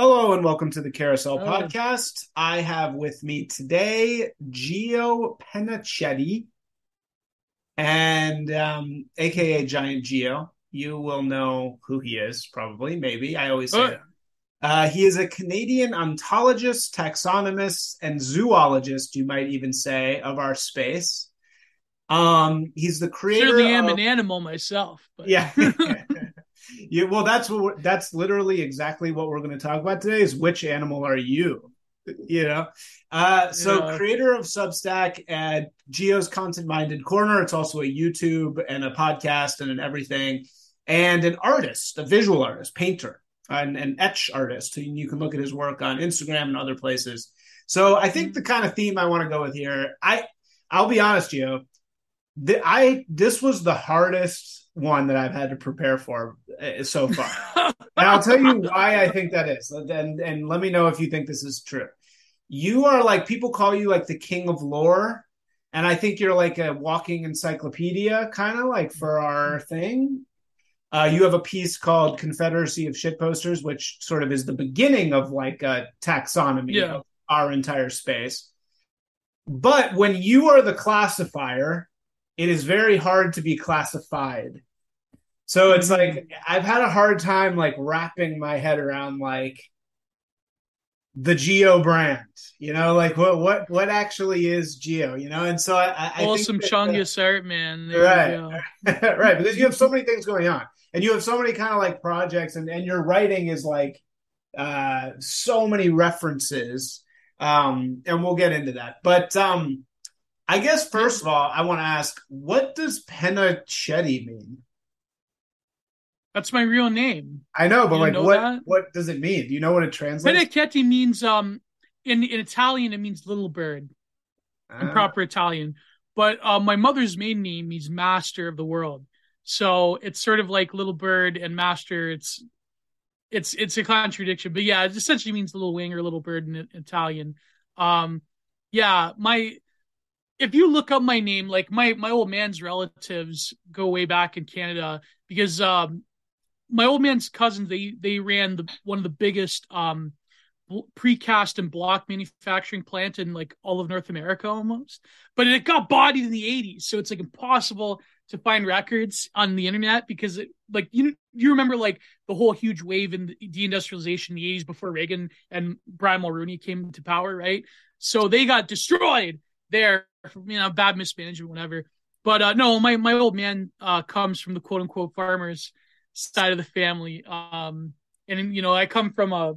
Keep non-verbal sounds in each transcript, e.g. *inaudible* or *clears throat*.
Hello and welcome to the Carousel Oh. Podcast. I have with me today Gio Pennacchietti and um, aka Giant Gio. You will know who he is, probably, maybe. I always say that. Uh, he is a Canadian ontologist, taxonomist, and zoologist, you might even say, of our space. Um, he's the creator Certainly am of- an animal myself. But yeah. *laughs* yeah. Well, that's what we're, that's literally exactly what we're going to talk about today is which animal are you? You know, uh, so Yeah. creator of Substack at Gio's Content Minded Corner. It's also a YouTube and a podcast and an everything, and an artist, a visual artist, painter, and an etch artist. And you can look at his work on Instagram and other places. So I think the kind of theme I want to go with here, I I'll be honest, Geo, the, I this was the hardest one that I've had to prepare for uh, so far. *laughs* and I'll tell you why I think that is. And and let me know if you think this is true. You are like people call you like the king of lore, and I think you're like a walking encyclopedia, kind of like for our thing. Uh, you have a piece called Confederacy of Shit Posters, which sort of is the beginning of like a taxonomy Yeah. of our entire space. But when you are the classifier, it is very hard to be classified. So it's Mhm. like I've had a hard time like wrapping my head around like the Gio brand, you know, like what what what actually is Gio, you know, and so I, I, awesome think that, uh, art, man. There Right. *laughs* right because you have so many things going on and you have so many kind of like projects and and your writing is like uh so many references um and we'll get into that but um i guess first of all i want to ask what does pennacchietti mean That's my real name. i know but You like know what that? what does it mean do you know what it translates Pennacchietti means um in in Italian it means little bird in Ah, proper Italian. But uh, my mother's maiden name means master of the world. So it's sort of like little bird and master. It's it's it's a contradiction, but yeah, it essentially means little wing or little bird in Italian. Um, yeah, my if you look up my name, like my my old man's relatives go way back in Canada because um my old man's cousins they they ran the one of the biggest um precast and block manufacturing plant in like all of North America almost. But it got bodied in the 80s, so it's like impossible to find records on the internet because it like you you remember like the whole huge wave in the deindustrialization in the 80s before Reagan and Brian Mulroney came to power, right? So they got destroyed there you know bad mismanagement, whatever. But uh, no, my my old man uh, comes from the quote unquote farmers side of the family, um, and you know I come from a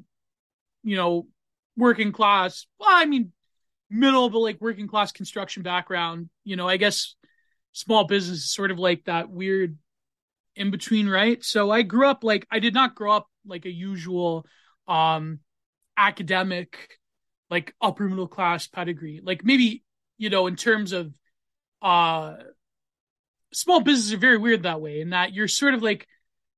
you know working class. Well, I mean middle, but like working class construction background. You know, I guess small business is sort of like that weird in between, right? So I grew up like I did not grow up like a usual um academic like upper middle class pedigree. Like maybe, you know, in terms of uh small businesses are very weird that way in that you're sort of like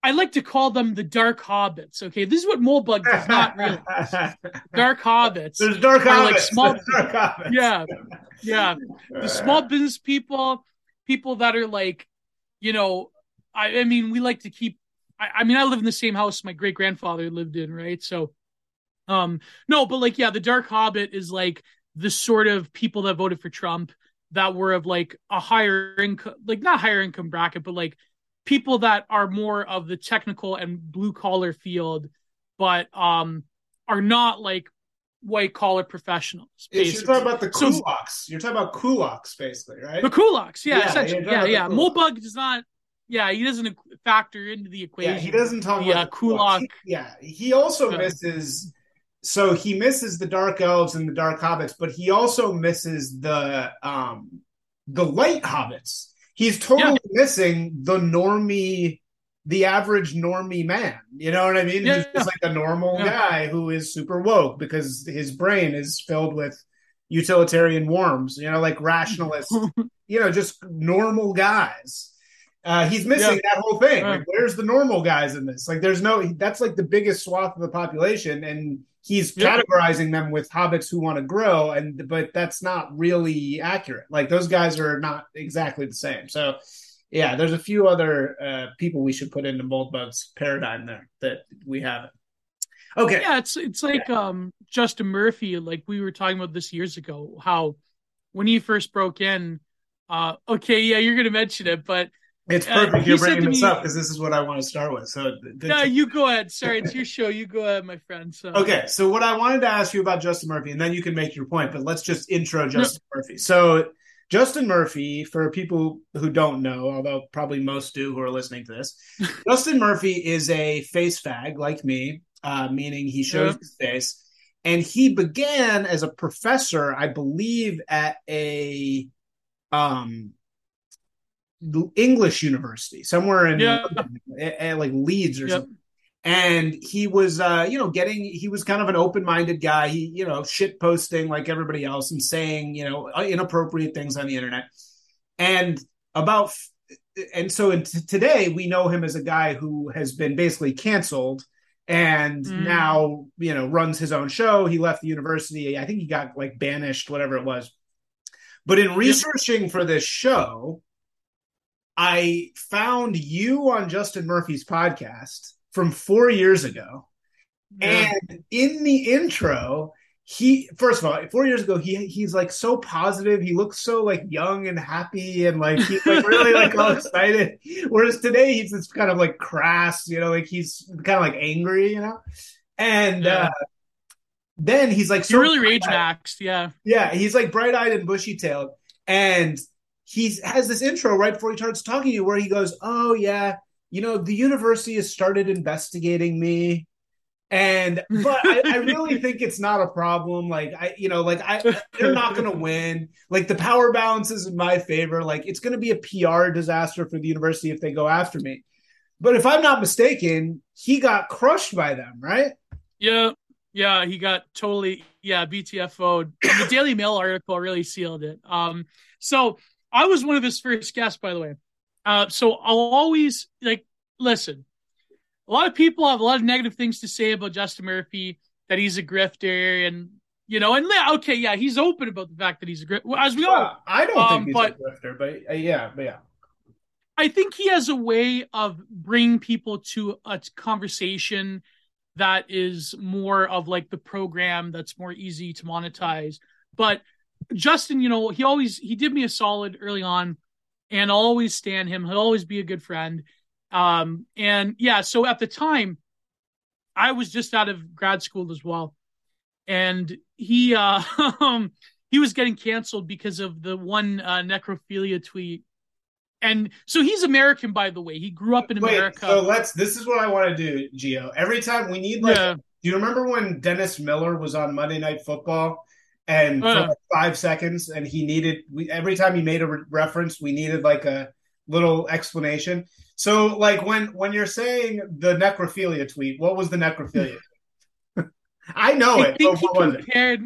I like to call them the dark hobbits. Okay, this is what Moldbug does not *laughs* realize. Dark hobbits. there's dark Or, like, hobbits small- dark hobbits Yeah, yeah. The small business people, people that are like, you know, I, I mean, we like to keep. I, I mean, I live in the same house my great grandfather lived in, right? So, um, no, but like, yeah, the Dark Hobbit is like the sort of people that voted for Trump that were of like a higher income, like not higher income bracket, but like people that are more of the technical and blue collar field, but um, are not like white collar professionals. You're talking about the So- kulaks. You're talking about kulaks, basically, right? The kulaks, yeah, Yeah, essentially, yeah, yeah. does not, yeah, he doesn't factor into the equation. Yeah, he doesn't talk the, about kulak. He- yeah, he also Yeah. misses. So he misses the dark elves and the dark hobbits, but he also misses the um the light hobbits. He's totally missing the normie, the average normie man. You know what I mean? Yeah, Who's just like a normal Yeah. guy who is super woke because his brain is filled with utilitarian worms. You know, like rationalist. *laughs* you know, just normal guys. Uh, he's missing that whole thing. Yeah. Like, where's the normal guys in this? Like, there's no. That's like the biggest swath of the population, and he's Yeah. categorizing them with hobbits who want to grow, and but that's not really accurate. Like, those guys are not exactly the same. So, yeah, there's a few other uh, people we should put into Moldbug's paradigm there that we haven't. Okay. Yeah, it's it's like um Justin Murphy, like we were talking about this years ago, how when he first broke in, uh okay, yeah, you're gonna mention it, but it's uh, perfect he you're bringing this me- up because this is what I want to start with. So good no, you go ahead. Sorry, it's *laughs* your show. You go ahead, my friend. So Okay, so what I wanted to ask you about Justin Murphy, and then you can make your point, but let's just intro Justin Murphy. So, Justin Murphy, for people who don't know, although probably most do who are listening to this, *laughs* Justin Murphy is a face fag like me, uh, meaning he shows Yeah. his face. And he began as a professor, I believe, at a um, English university somewhere in Yeah. London, at- at, like Leeds or Yep. something. And he was uh you know getting he was kind of an open-minded guy. He you know shit posting like everybody else and saying you know inappropriate things on the internet. And about and so in t- today we know him as a guy who has been basically canceled and Mm. now you know runs his own show. He left the university. I think he got like banished whatever it was. But in researching for this show i found you on justin murphy's podcast from four years ago Yeah. and in the intro, he first of all, four years ago, he he's like so positive. He looks so like young and happy and like he's like really like all *laughs* excited. Whereas today he's just kind of like crass, you know, like he's kind of like angry, you know. And Yeah. uh then he's like so really rage maxed. Yeah, Yeah, he's like bright eyed and bushy tailed. And he has this intro right before he starts talking to you where he goes, Oh, yeah, you know, the university has started investigating me. And but I, I really *laughs* think it's not a problem. Like I, you know, like I they're not gonna *laughs* win. Like the power balance is in my favor. Like it's gonna be a PR disaster for the university if they go after me. But if I'm not mistaken, he got crushed by them, right? yeah, yeah. He got totally yeah BTFO'd. The Daily Mail article really sealed it. Um, so I was one of his first guests, by the way. Uh, so I'll always like listen. A lot of people have a lot of negative things to say about Justin Murphy, that he's a grifter, and you know, and okay, yeah, he's open about the fact that he's a grifter, as we all. Well, I don't Um, think he's but- a grifter, but uh, yeah, but yeah. I think he has a way of bringing people to a conversation that is more of like the program that's more easy to monetize. But Justin, you know, he always he did me a solid early on, and I'll always stand him. He'll always be a good friend. Um, and yeah, so at the time, I was just out of grad school as well, and he uh *laughs* he was getting canceled because of the one uh, necrophilia tweet and so he's American, by the way. He grew up in Wait, America. so let's. This is what I want to do, Gio. Every time we need like, yeah, do you remember when Dennis Miller was on Monday Night Football, and for like five seconds, and he needed we, every time he made a re- reference, we needed like a little explanation. So, like when when you're saying the necrophilia tweet, what was the necrophilia? *laughs* I know I it, think but he what was it? compared.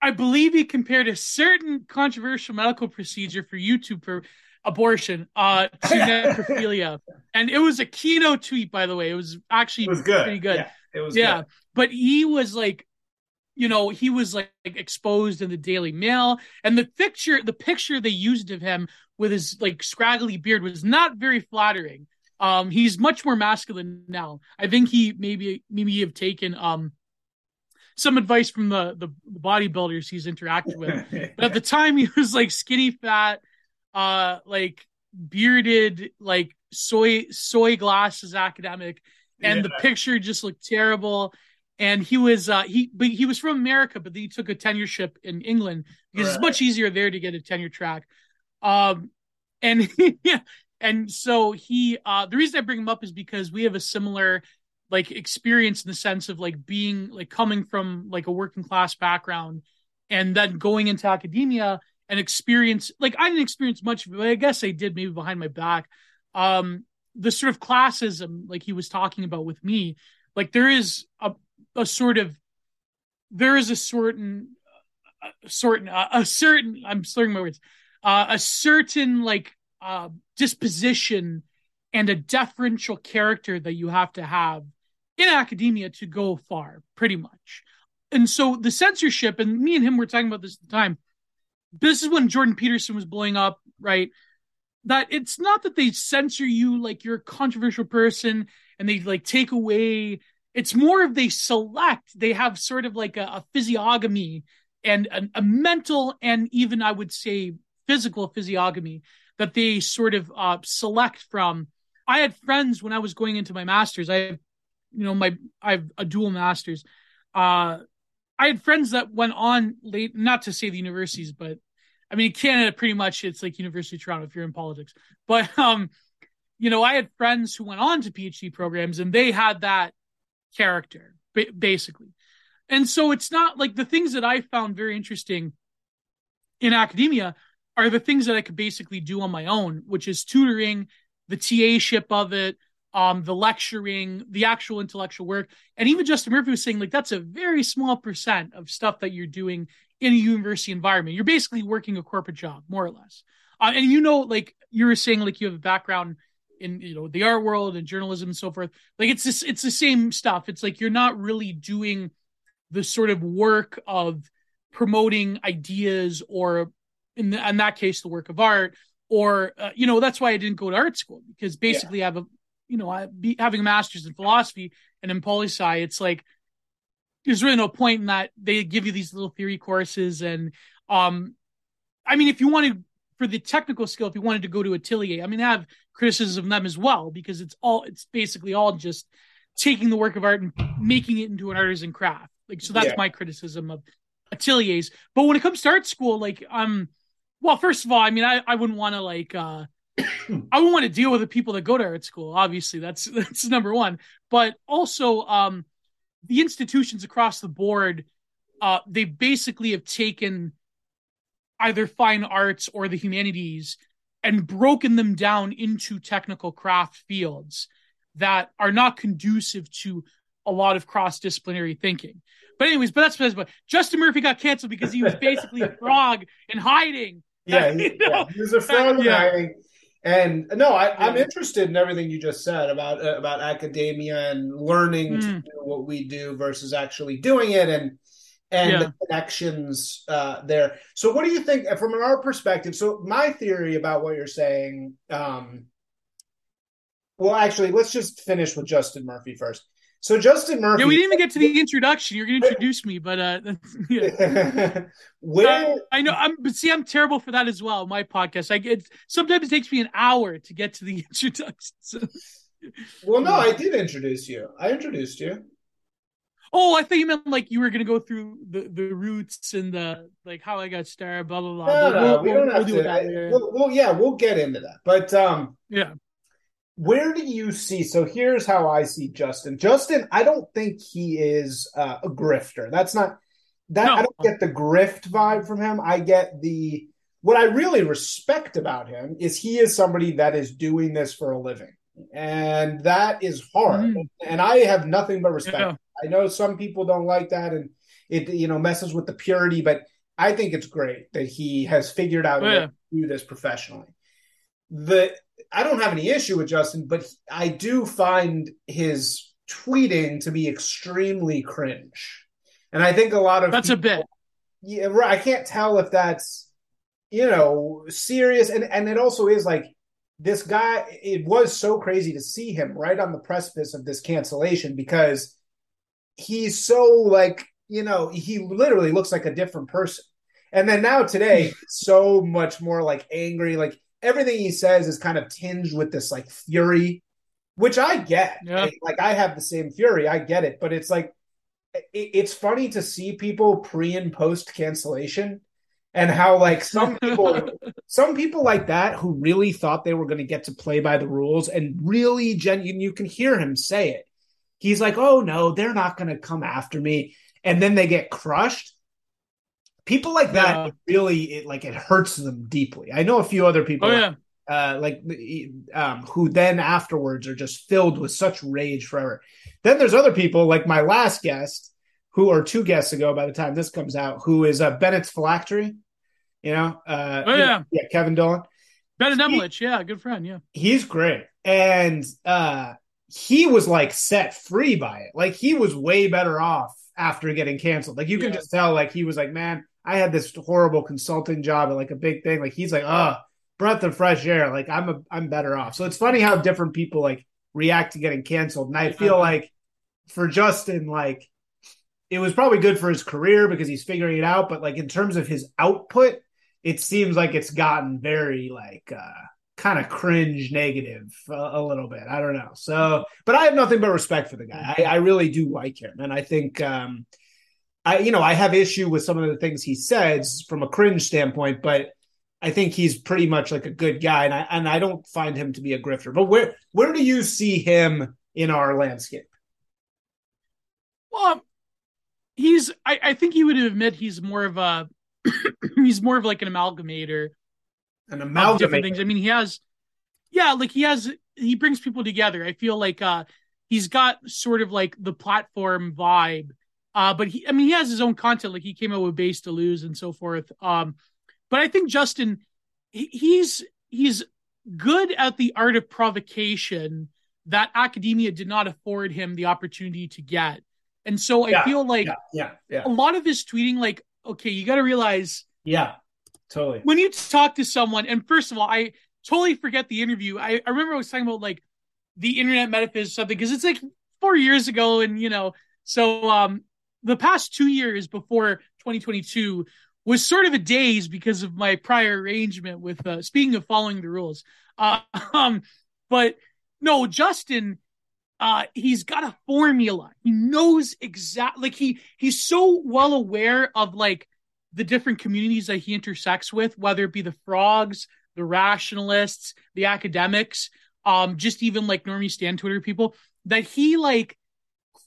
I believe he compared a certain controversial medical procedure for YouTube for abortion uh, to *laughs* necrophilia, and it was a keynote tweet, by the way. It was actually It was good. pretty good. Yeah, it was. yeah good. but he was like you know he was like, exposed in the daily mail. And the picture the picture they used of him with his like scraggly beard was not very flattering. Um he's much more masculine now. I think he maybe maybe have taken um some advice from the the, the bodybuilders he's interacted with. *laughs* But at the time he was like skinny fat uh like bearded like soy soy glasses academic. And the picture just looked terrible and he was uh he but he was from america but then he took a tenureship in england because it's much easier there to get a tenure track um and *laughs* yeah and so he uh the reason i bring him up is because we have a similar like experience in the sense of like being like coming from like a working class background and then going into academia and experience like I didn't experience much of it, but I guess I did maybe behind my back. Um the sort of classism like he was talking about with me, like there is a a sort of there is a certain a certain a certain I'm slurring my words. Uh, a certain like uh disposition and a deferential character that you have to have in academia to go far, pretty much. And so the censorship, and me and him were talking about this at the time. This is when Jordan Peterson was blowing up, right? That it's not that they censor you like you're a controversial person and they like take away It's more of they select, they have sort of like a, a physiognomy and a, a, mental and even I would say physical physiognomy that they sort of uh, select from. I had friends when I was going into my masters. I you know, my I have a dual masters. Uh, I had friends that went on late, not to say the universities, but I mean, Canada pretty much it's like University of Toronto if you're in politics. But um, you know, I had friends who went on to PhD programs and they had that character basically. And so it's not like the things that I found very interesting in academia are the things that I could basically do on my own, which is tutoring, the TA ship of it, um, the lecturing, the actual intellectual work. And even Justin Murphy was saying, like, that's a very small percent of stuff that you're doing in a university environment. You're basically working a corporate job, more or less. Uh, and you know, like you were saying, like you have a background in you know the art world and journalism and so forth. Like it's this, it's the same stuff. It's like you're not really doing the sort of work of promoting ideas or in, the, in that case the work of art or uh, you know that's why I didn't go to art school because basically yeah. I have a you know I be having a master's in philosophy and in poli sci it's like there's really no point in that they give you these little theory courses and um I mean if you wanted for the technical skill if you wanted to go to Atelier I mean I have criticism of them as well because it's all it's basically all just taking the work of art and making it into an artisan craft like so that's yeah. my criticism of ateliers but when it comes to art school like um well, first of all, I mean, I, I wouldn't want to like uh *coughs* I wouldn't want to deal with the people that go to art school. Obviously, that's *laughs* that's number one. But also, um, the institutions across the board, uh, they basically have taken either fine arts or the humanities and broken them down into technical craft fields that are not conducive to a lot of cross disciplinary thinking. But anyways, but that's but Justin Murphy got canceled because he was basically a frog in hiding yeah, *laughs* he, yeah, he was a friend of mine. And no, I, am interested in everything you just said about uh, about academia and learning mm. to do what we do versus actually doing it, and and yeah. the connections uh, there. So, what do you think from our perspective? So, my theory about what you're saying. Um, well, actually, let's just finish with Justin Murphy first. So Justin Murphy. Yeah, we didn't even get to the introduction. You're going to introduce me, but uh, *laughs* yeah. *laughs* Where uh, I know I'm, but see, I'm terrible for that as well. My podcast, I get sometimes it takes me an hour to get to the *laughs* introduction. So. Well, no, I did introduce you. I introduced you. Oh, I thought you meant like you were going to go through the, the roots and the like how I got started, blah blah blah. No, no, we'll, we don't we'll, have we'll to. Well, well, yeah, we'll get into that, but um, yeah where do you see? So here's how I see Justin. Justin, I don't think he is uh, a grifter. That's not that. No. I don't get the grift vibe from him. I get the what I really respect about him is he is somebody that is doing this for a living, and that is hard. Mm. And I have nothing but respect. Yeah. I know some people don't like that, and it you know messes with the purity, but I think it's great that he has figured out oh, yeah. to do this professionally. The I don't have any issue with Justin, but I do find his tweeting to be extremely cringe. And I think a lot of That's people, a bit. Yeah, I can't tell if that's you know serious and and it also is like this guy it was so crazy to see him right on the precipice of this cancellation because he's so like you know he literally looks like a different person and then now today *laughs* so much more like angry like everything he says is kind of tinged with this like fury, which I get. Yeah. Like I have the same fury, I get it, but it's like it, it's funny to see people pre and post cancellation and how like some *laughs* people some people like that who really thought they were going to get to play by the rules and really genuine you can hear him say it he's like oh no they're not going to come after me and then they get crushed people like that yeah. really it, like it hurts them deeply. I know a few other people. Oh, yeah. Uh, like um, who then afterwards are just filled with such rage forever. Then there's other people like my last guest, who are two guests ago by the time this comes out, who is uh, Bennett's Phylactery. You know, uh, oh yeah, yeah, Kevin Dolan, Bennett Emlich, yeah, good friend, yeah, he's great, and uh, he was like set free by it. Like he was way better off after getting canceled. Like you can just tell, like he was like, man, I had this horrible consulting job at like a big thing. Like he's like, oh, breath of fresh air. Like I'm a, I'm better off. So it's funny how different people like react to getting canceled. And I feel like for Justin, like it was probably good for his career because he's figuring it out. But like in terms of his output, it seems like it's gotten very like uh kind of cringe negative a, little bit. I don't know. So, but I have nothing but respect for the guy. I, I really do like him, and I think um I you know I have issue with some of the things he says from a cringe standpoint, but I think he's pretty much like a good guy, and I and I don't find him to be a grifter. But where where do you see him in our landscape? Well, he's. I, I think he would admit he's more of a. *coughs* he's more of like an amalgamator. An amalgamator. Things. I mean, he has. Yeah, like he has. He brings people together. I feel like uh he's got sort of like the platform vibe. Uh, but he, I mean, he has his own content. Like he came out with Based Deleuze and so forth. Um, but I think Justin, he's he's good at the art of provocation that academia did not afford him the opportunity to get. And so I yeah, feel like yeah, yeah, a lot of his tweeting, like, okay, you got to realize, yeah, totally. When you talk to someone, and first of all, I totally forget the interview. I, I remember I was talking about like the internet metaphysics something because it's like four years ago, and you know, so um, the past two years before 2022 was sort of a daze because of my prior arrangement with uh, speaking of following the rules uh, *laughs* um, but no justin uh, he's got a formula he knows exactly like he he's so well aware of like the different communities that he intersects with whether it be the frogs the rationalists the academics um just even like normie stand twitter people that he like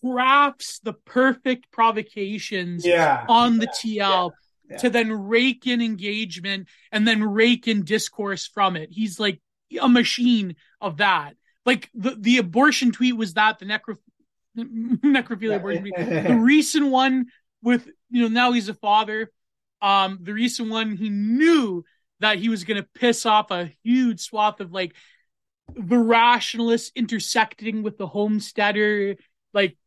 crafts the perfect provocations yeah, on the yeah, TL yeah. to then rake in engagement and then rake in discourse from it. He's like a machine of that. Like the, the abortion tweet was that the necro *laughs* necrophilia abortion tweet. *laughs* the recent one with you know now he's a father. Um, the recent one he knew that he was going to piss off a huge swath of like the rationalists intersecting with the homesteader, like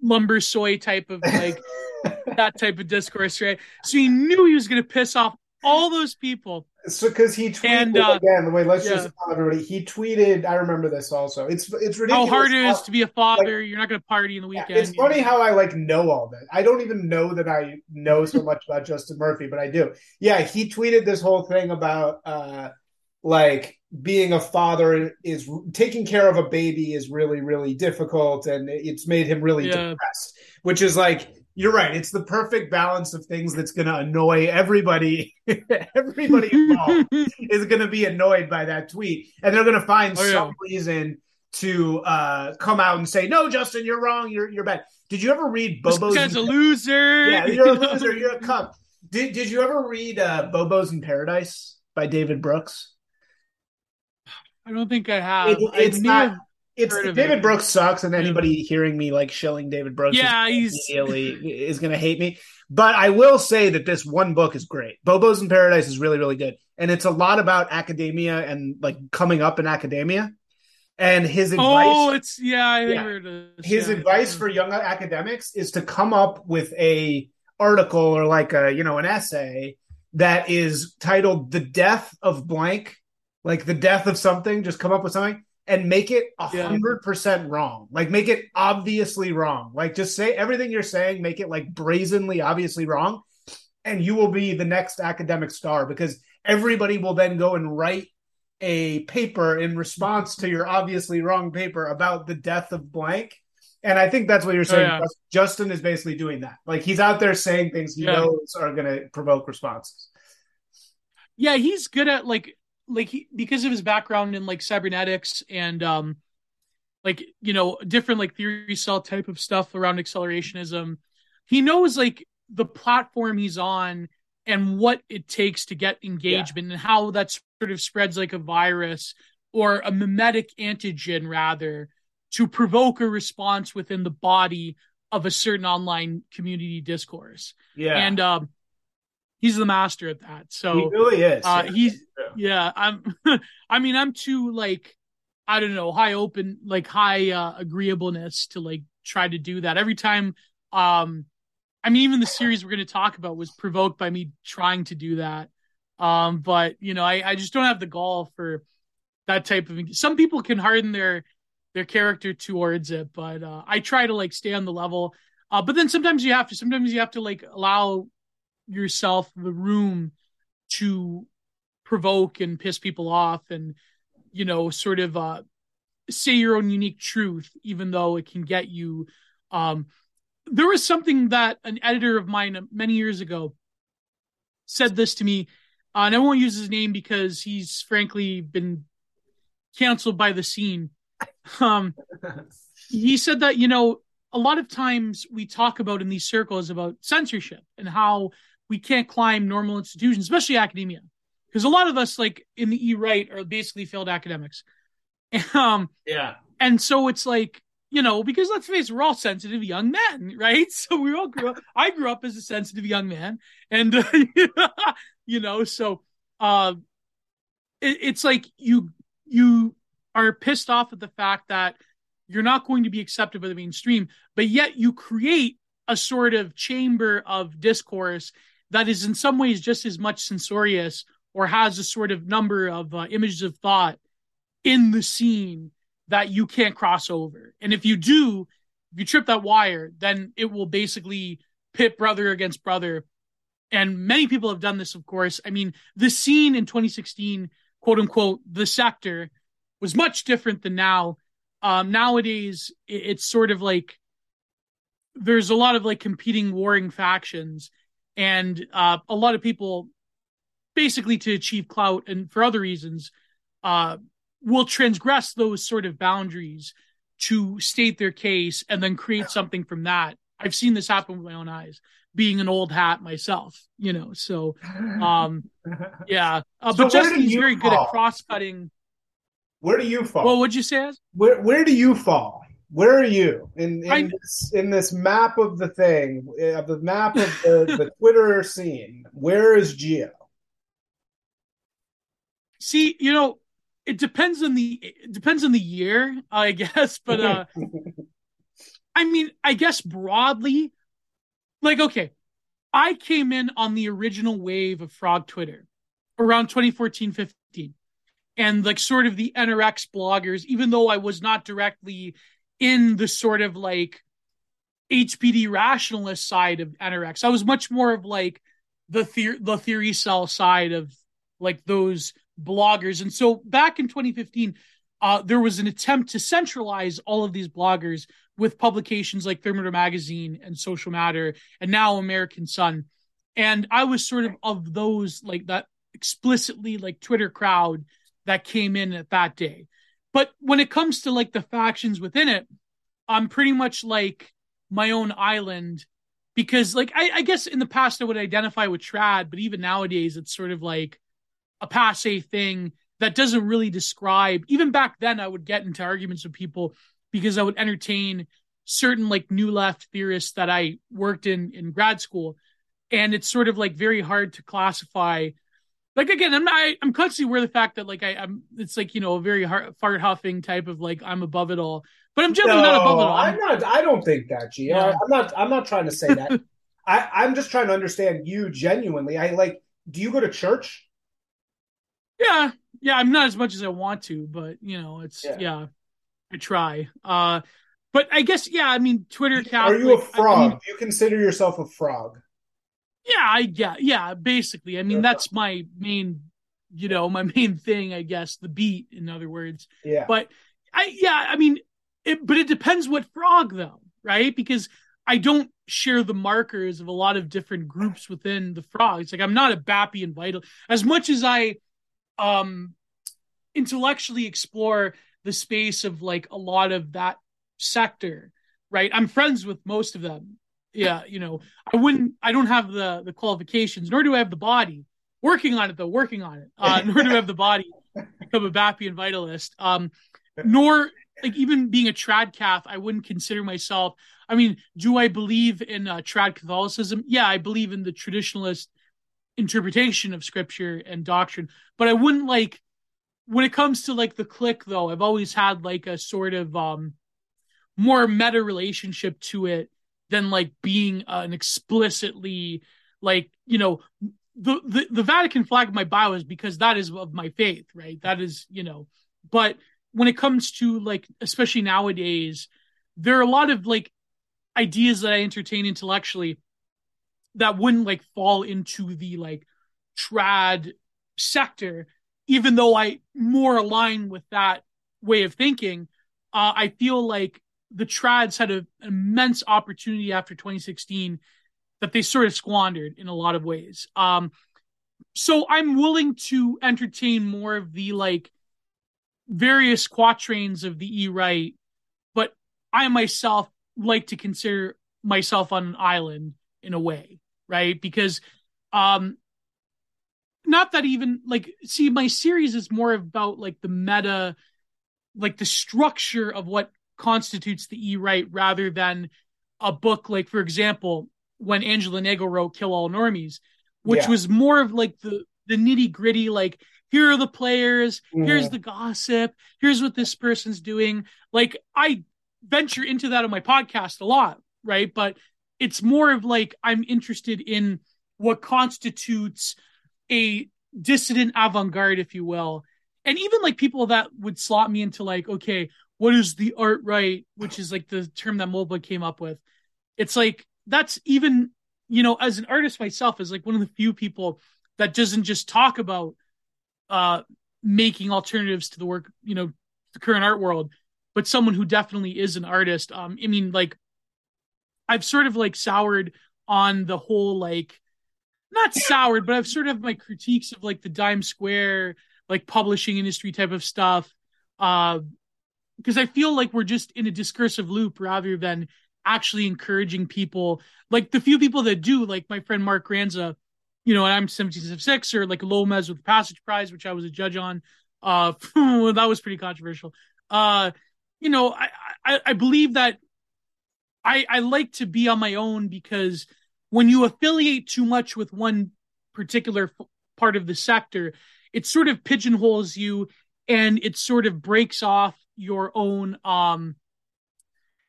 lumber soy type of like *laughs* that type of discourse, right? So he knew he was going to piss off all those people. So because he tweeted and, uh, again, the way let's yeah. just tell everybody, he tweeted. I remember this also. It's it's ridiculous. How hard it is to be a father. Like, You're not going to party in the weekend. Yeah, it's funny know? how I like know all that. I don't even know that I know so much about Justin Murphy, but I do. Yeah, he tweeted this whole thing about uh like being a father is taking care of a baby is really really difficult and it's made him really yeah. depressed which is like you're right. It's the perfect balance of things that's going to annoy everybody. *laughs* everybody involved *laughs* is going to be annoyed by that tweet, and they're going to find oh, yeah. some reason to uh, come out and say, "No, Justin, you're wrong. You're you're bad." Did you ever read Bobo's? This guy's a loser. Yeah, you're a *laughs* loser. You're a cup. Did Did you ever read uh, Bobos in Paradise by David Brooks? I don't think I have. It, it's I not it's David it. Brooks sucks, and anybody hearing me like shilling David Brooks, yeah, is immediately is going to hate me. But I will say that this one book is great. Bobo's in Paradise is really really good, and it's a lot about academia and like coming up in academia. And his advice, oh, it's yeah, I yeah, is. His yeah. advice for young academics is to come up with a article or like a you know an essay that is titled "The Death of Blank," like the death of something. Just come up with something and make it a hundred percent wrong. Like make it obviously wrong. Like just say everything you're saying, make it like brazenly obviously wrong, and you will be the next academic star because everybody will then go and write a paper in response to your obviously wrong paper about the death of blank. And I think that's what you're oh, saying. Oh, yeah. Justin is basically doing that. Like he's out there saying things he yeah. knows are going to provoke responses. Yeah, he's good at like like he, because of his background in like cybernetics and um like you know different like theory cell type of stuff around accelerationism he knows like the platform he's on and what it takes to get engagement yeah. and how that sort of spreads like a virus or a mimetic antigen rather to provoke a response within the body of a certain online community discourse yeah and um he's the master at that. So he really is. Uh, yeah. He's yeah. I'm. *laughs* I mean, I'm too like I don't know high open like high uh, agreeableness to like try to do that every time. Um, I mean, even the series we're going to talk about was provoked by me trying to do that. Um, but you know, I I just don't have the gall for that type of. Some people can harden their their character towards it. But uh, I try to like stay on the level. Uh, but then sometimes you have to. Sometimes you have to like allow yourself the room to provoke and piss people off, and you know, sort of uh, say your own unique truth, even though it can get you. Um, there was something that an editor of mine many years ago said this to me, uh, and I won't use his name because he's frankly been canceled by the scene. Um, *laughs* he said that you know a lot of times we talk about in these circles about censorship and how we can't climb normal institutions, especially academia, because a lot of us like in the E right are basically failed academics. *laughs* Um, yeah, and so it's like you know because let's face it, we're all sensitive young men, *laughs* right? So we all grew up. I grew up as a sensitive young man, and uh, *laughs* you know, so uh, it, it's like you you are pissed off at the fact that you're not going to be accepted by the mainstream, but yet you create a sort of chamber of discourse that is in some ways just as much censorious or has a sort of number of uh, images of thought in the scene that you can't cross over. And if you do, if you trip that wire, then it will basically pit brother against brother. And many people have done this, of course. I mean, the scene in 2016, quote unquote, the sector was much different than now. Um, nowadays, it's sort of like there's a lot of like competing warring factions, and uh, a lot of people, basically to achieve clout and for other reasons, uh, will transgress those sort of boundaries to state their case and then create something from that. I've seen this happen with my own eyes, being an old hat myself, you know. So, um, *laughs* yeah. Uh, so but Justin's very fall? good at cross cutting where do you fall? Well, what'd you say? Where Where do you fall? Where are you in in, this, in this map of the thing of the map of the, the *laughs* Twitter scene? Where is Gio? See, you know, it depends on the it depends on the year, I guess. *laughs* But uh I mean, I guess broadly, like okay, I came in on the original wave of Frog Twitter around 2014, 15 and like sort of the NRX bloggers, even though I was not directly in the sort of like HBD rationalist side of NRX. I was much more of like the theory, the theory cell side of like those bloggers. And so back in 2015, uh, there was an attempt to centralize all of these bloggers with publications like Thermidor Magazine and Social Matter, and now American Sun. And I was sort of of those like that explicitly like Twitter crowd that came in at that day. But when it comes to like the factions within it, I'm pretty much like my own island because like I, I guess in the past I would identify with trad, but even nowadays it's sort of like a passe thing that doesn't really describe. Even back then I would get into arguments with people because I would entertain certain like new left theorists that I worked in in grad school. And it's sort of like very hard to classify like again, I'm not. I'm constantly aware of the fact that like I, am It's like you know a very heart, fart huffing type of like I'm above it all, but I'm generally no, not above it all. I'm, I'm not. I don't think that, G. Yeah. I'm not. I'm not trying to say that. *laughs* I, I'm just trying to understand you genuinely. I like. Do you go to church? Yeah, yeah. I'm not as much as I want to, but you know, it's yeah. yeah I try. Uh, but I guess yeah. I mean, Twitter. Catholic, Are you a frog? I mean, do you consider yourself a frog? Yeah, I yeah, yeah, basically. I mean, that's my main, you know, my *laughs* main thing, I guess, the beat, in other words. Yeah. But I yeah, I mean, it, but it depends what frog though, right? Because I don't share the markers of a lot of different groups within the frogs. Like I'm not a Bappy and Vital as much as I um intellectually explore the space of like a lot of that sector, right? I'm friends with most of them yeah, you know, I wouldn't. I don't have the the qualifications, nor do I have the body. Working on it though, working on it. Uh, nor do I have the body to become a Bappian vitalist. Um, nor like even being a trad cath, I wouldn't consider myself. I mean, do I believe in uh, trad Catholicism? Yeah, I believe in the traditionalist interpretation of scripture and doctrine, but I wouldn't like when it comes to like the clique though. I've always had like a sort of um more meta relationship to it than like being an explicitly like you know the, the the Vatican flag of my bio is because that is of my faith, right? That is you know, but when it comes to like especially nowadays, there are a lot of like ideas that I entertain intellectually that wouldn't like fall into the like trad sector, even though I more align with that way of thinking. Uh, I feel like the trads had an immense opportunity after 2016 that they sort of squandered in a lot of ways. Um, so I'm willing to entertain more of the like various quatrains of the E right, but I myself like to consider myself on an island in a way, right? Because um not that even like see my series is more about like the meta like the structure of what constitutes the E right rather than a book like for example when Angela Nagle wrote Kill All Normies, which yeah. was more of like the the nitty gritty like here are the players, mm. here's the gossip, here's what this person's doing. Like I venture into that on my podcast a lot, right? But it's more of like I'm interested in what constitutes a dissident avant-garde, if you will. And even like people that would slot me into like, okay, what is the art right, which is like the term that MOBA came up with. It's like that's even, you know, as an artist myself, is like one of the few people that doesn't just talk about uh making alternatives to the work, you know, the current art world, but someone who definitely is an artist. Um, I mean, like I've sort of like soured on the whole like not soured, but I've sort of my critiques of like the Dimes Square like publishing industry type of stuff. Uh because I feel like we're just in a discursive loop rather than actually encouraging people like the few people that do, like my friend Mark Granza, you know, and I'm 1776 or like Lomez with Passage Prize, which I was a judge on. Uh *laughs* that was pretty controversial. Uh you know, I, I, I believe that I, I like to be on my own because when you affiliate too much with one particular f- part of the sector, it sort of pigeonholes you and it sort of breaks off your own um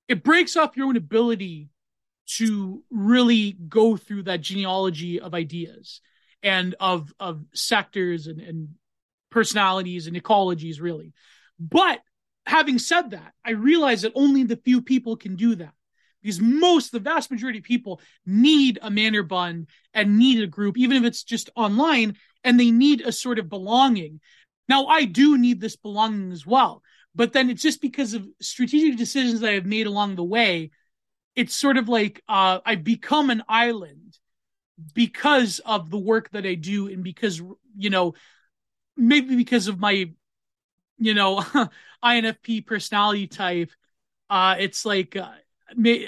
it breaks off your own ability to really go through that genealogy of ideas and of of sectors and, and personalities and ecologies really. But having said that, I realize that only the few people can do that. Because most, the vast majority of people need a Männerbund and need a group, even if it's just online, and they need a sort of belonging. Now, I do need this belonging as well, but then it's just because of strategic decisions that I've made along the way. It's sort of like uh, I've become an island because of the work that I do, and because you know, maybe because of my you know *laughs* INFP personality type, uh, it's like uh,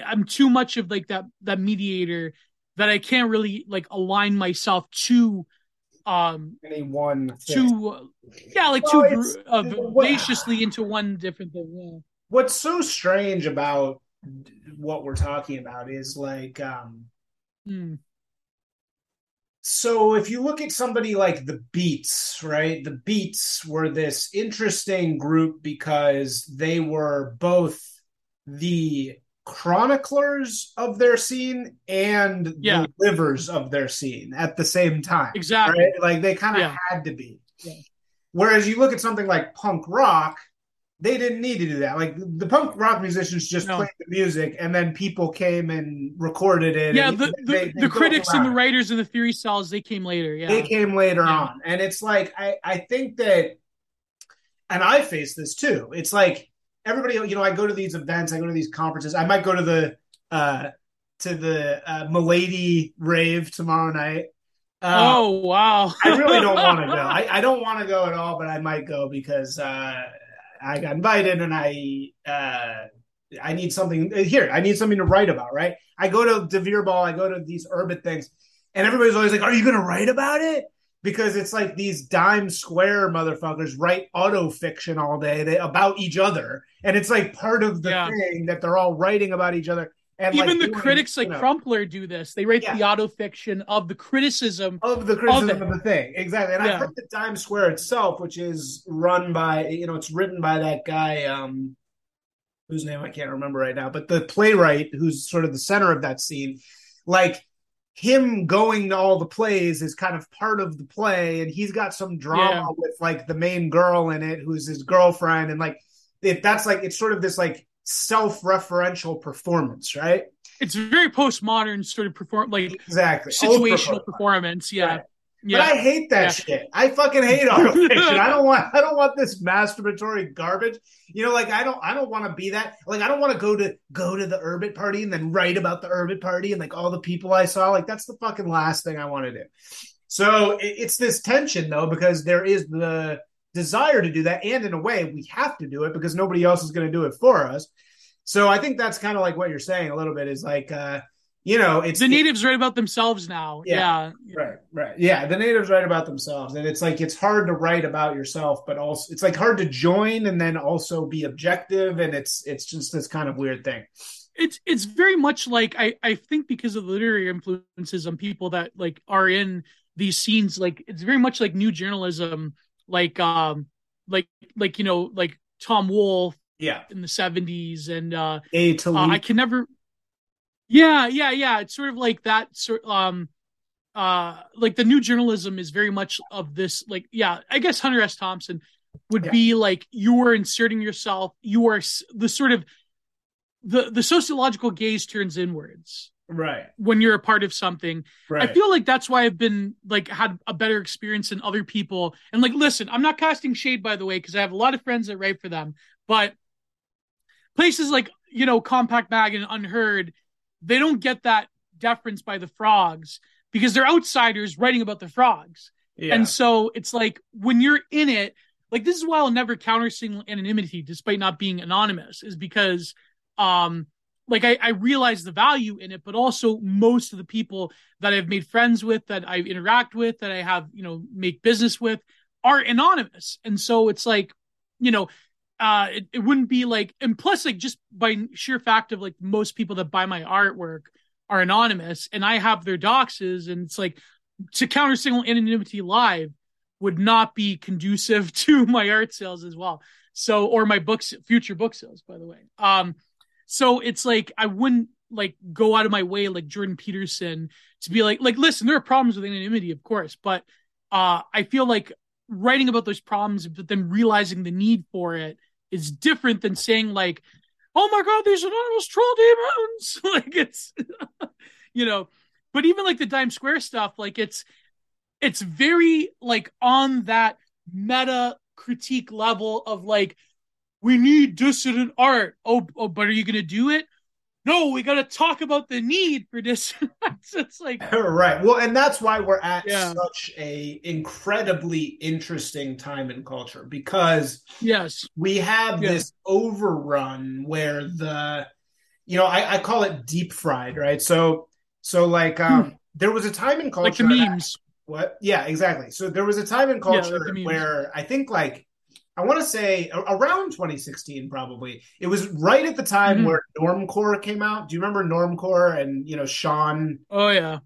I'm too much of like that that mediator that I can't really like align myself to um any one to yeah like well, too uh, vivaciously into one different thing. Yeah. What's so strange about what we're talking about is like um hmm so if you look at somebody like the Beats, right? The Beats were this interesting group because they were both the chroniclers of their scene and yeah. the livers of their scene at the same time. Exactly. Right? Like they kind of yeah. had to be. Yeah. Whereas you look at something like punk rock, they didn't need to do that. Like the punk rock musicians just no. played the music, and then people came and recorded it. Yeah, the, the, they, they the critics and the writers and the theory cells they came later. Yeah, they came later yeah. on, and it's like I I think that, and I face this too. It's like everybody, you know, I go to these events, I go to these conferences. I might go to the uh to the uh, Milady rave tomorrow night. Uh, oh wow! I really don't *laughs* want to go. I, I don't want to go at all, but I might go because uh, I got invited and I uh, I need something here. I need something to write about, right? I go to Devere Ball, I go to these urban things, and everybody's always like, "Are you going to write about it?" Because it's like these Dimes Square motherfuckers write auto fiction all day they, about each other, and it's like part of the yeah. thing that they're all writing about each other. And Even like the doing, critics like know, Crumpler do this. They write yeah. the auto fiction of the criticism of the criticism of, of the thing. Exactly. And yeah. I've heard the Dimes Square itself, which is run by you know, it's written by that guy, um whose name I can't remember right now, but the playwright who's sort of the center of that scene, like him going to all the plays is kind of part of the play, and he's got some drama yeah. with like the main girl in it, who's his girlfriend, and like it, that's like it's sort of this like self-referential performance, right? It's very postmodern sort of perform like exactly situational performance. Yeah. Right. Yeah. But I hate that yeah. shit. I fucking hate autofiction. *laughs* I don't want I don't want this masturbatory garbage. You know, like I don't I don't want to be that. Like I don't want to go to go to the Urbit party and then write about the Urbit party and like all the people I saw. Like that's the fucking last thing I want to do. So it, it's this tension though because there is the desire to do that, and in a way we have to do it because nobody else is going to do it for us. So I think that's kind of like what you're saying a little bit is like. uh you know, it's the natives write about themselves now. Yeah, yeah, right, right. Yeah, the natives write about themselves, and it's like it's hard to write about yourself, but also it's like hard to join and then also be objective, and it's it's just this kind of weird thing. It's it's very much like I I think because of the literary influences on people that like are in these scenes, like it's very much like new journalism, like um like like you know like Tom Wolfe, yeah, in the seventies, and uh, a uh, I can never yeah, yeah, yeah. It's sort of like that sort um uh like the new journalism is very much of this like yeah, I guess Hunter S. Thompson would yeah. be like you are inserting yourself, you are the sort of the the sociological gaze turns inwards. Right. When you're a part of something. Right. I feel like that's why I've been like had a better experience than other people. And like listen, I'm not casting shade by the way because I have a lot of friends that write for them, but places like, you know, Compact Mag and Unheard they don't get that deference by the frogs because they're outsiders writing about the frogs. Yeah. And so it's like when you're in it, like this is why I'll never counter single anonymity despite not being anonymous, is because um like I, I realize the value in it, but also most of the people that I've made friends with, that I interact with, that I have, you know, make business with are anonymous. And so it's like, you know, uh it, it wouldn't be like and plus like just by sheer fact of like most people that buy my artwork are anonymous and I have their doxes and it's like to counter single anonymity live would not be conducive *laughs* to my art sales as well. So or my books future book sales by the way. Um so it's like I wouldn't like go out of my way like Jordan Peterson to be like like listen there are problems with anonymity of course but uh I feel like writing about those problems but then realizing the need for it is different than saying like, "Oh my god, these anonymous troll demons!" *laughs* like it's, *laughs* you know. But even like the Dimes Square stuff, like it's it's very like on that meta critique level of like we need dissident art. Oh, oh but are you going to do it? no, we got to talk about the need for this. *laughs* it's like *laughs* right. Well, and that's why we're at yeah. such a incredibly interesting time in culture because yes, we have yeah. this overrun where the you know I, I, call it deep fried, right? So so like um hmm. there was a time in culture like the memes. That, what? Yeah, exactly. So there was a time in culture yeah, like where I think like I want to say around 2016, probably. It was right at the time mm-hmm. where Normcore came out. Do you remember Normcore and you know Sean? Oh yeah,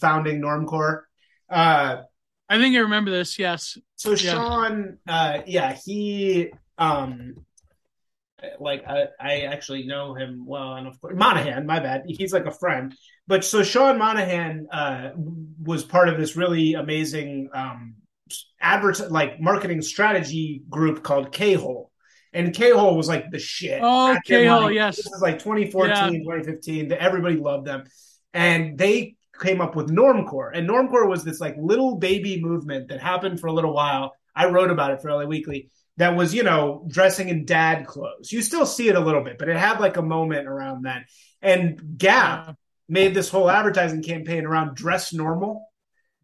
founding Normcore. Uh, I think I remember this. Yes. So yeah. Sean, uh, yeah, he um, like I, I actually know him well, and of course Monahan. My bad. He's like a friend. But so Sean Monahan uh, was part of this really amazing um, advert like marketing strategy group called K Hole. And K Hole was like the shit. Oh, K Hole, yes. This was like 2014, yeah. 2015. Everybody loved them. And they came up with Normcore. And Normcore was this like little baby movement that happened for a little while. I wrote about it for LA Weekly. That was, you know, dressing in dad clothes. You still see it a little bit, but it had like a moment around that. And Gap made this whole advertising campaign around dress normal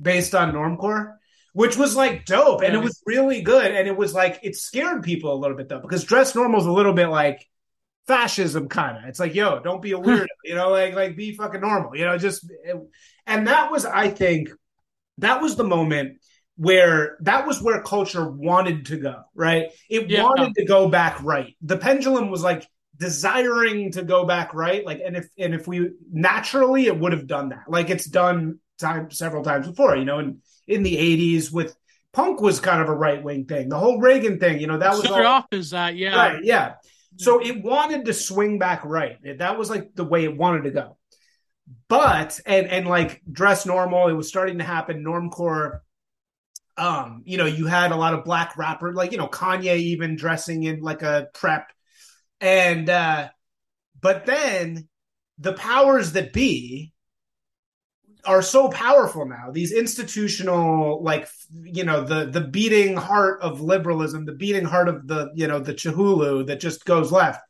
based on Normcore which was like dope and it was really good and it was like it scared people a little bit though because dress normal is a little bit like fascism kind of it's like yo don't be a *laughs* weirdo you know like like be fucking normal you know just and that was i think that was the moment where that was where culture wanted to go right? It yeah. wanted to go back right. The pendulum was like desiring to go back right like and if and if we naturally it would have done that. Like it's done time several times before you know and in the 80s with punk was kind of a right wing thing. The whole Reagan thing, you know, that was all, off as that, yeah. Right, yeah. So it wanted to swing back right. That was like the way it wanted to go. But and and like dress normal, it was starting to happen. Normcore um, you know, you had a lot of black rapper, like, you know, Kanye even dressing in like a prep. And, uh, but then the powers that be are so powerful now. These institutional, like, you know, the, the beating heart of liberalism, the beating heart of the, you know, the Cthulhu that just goes left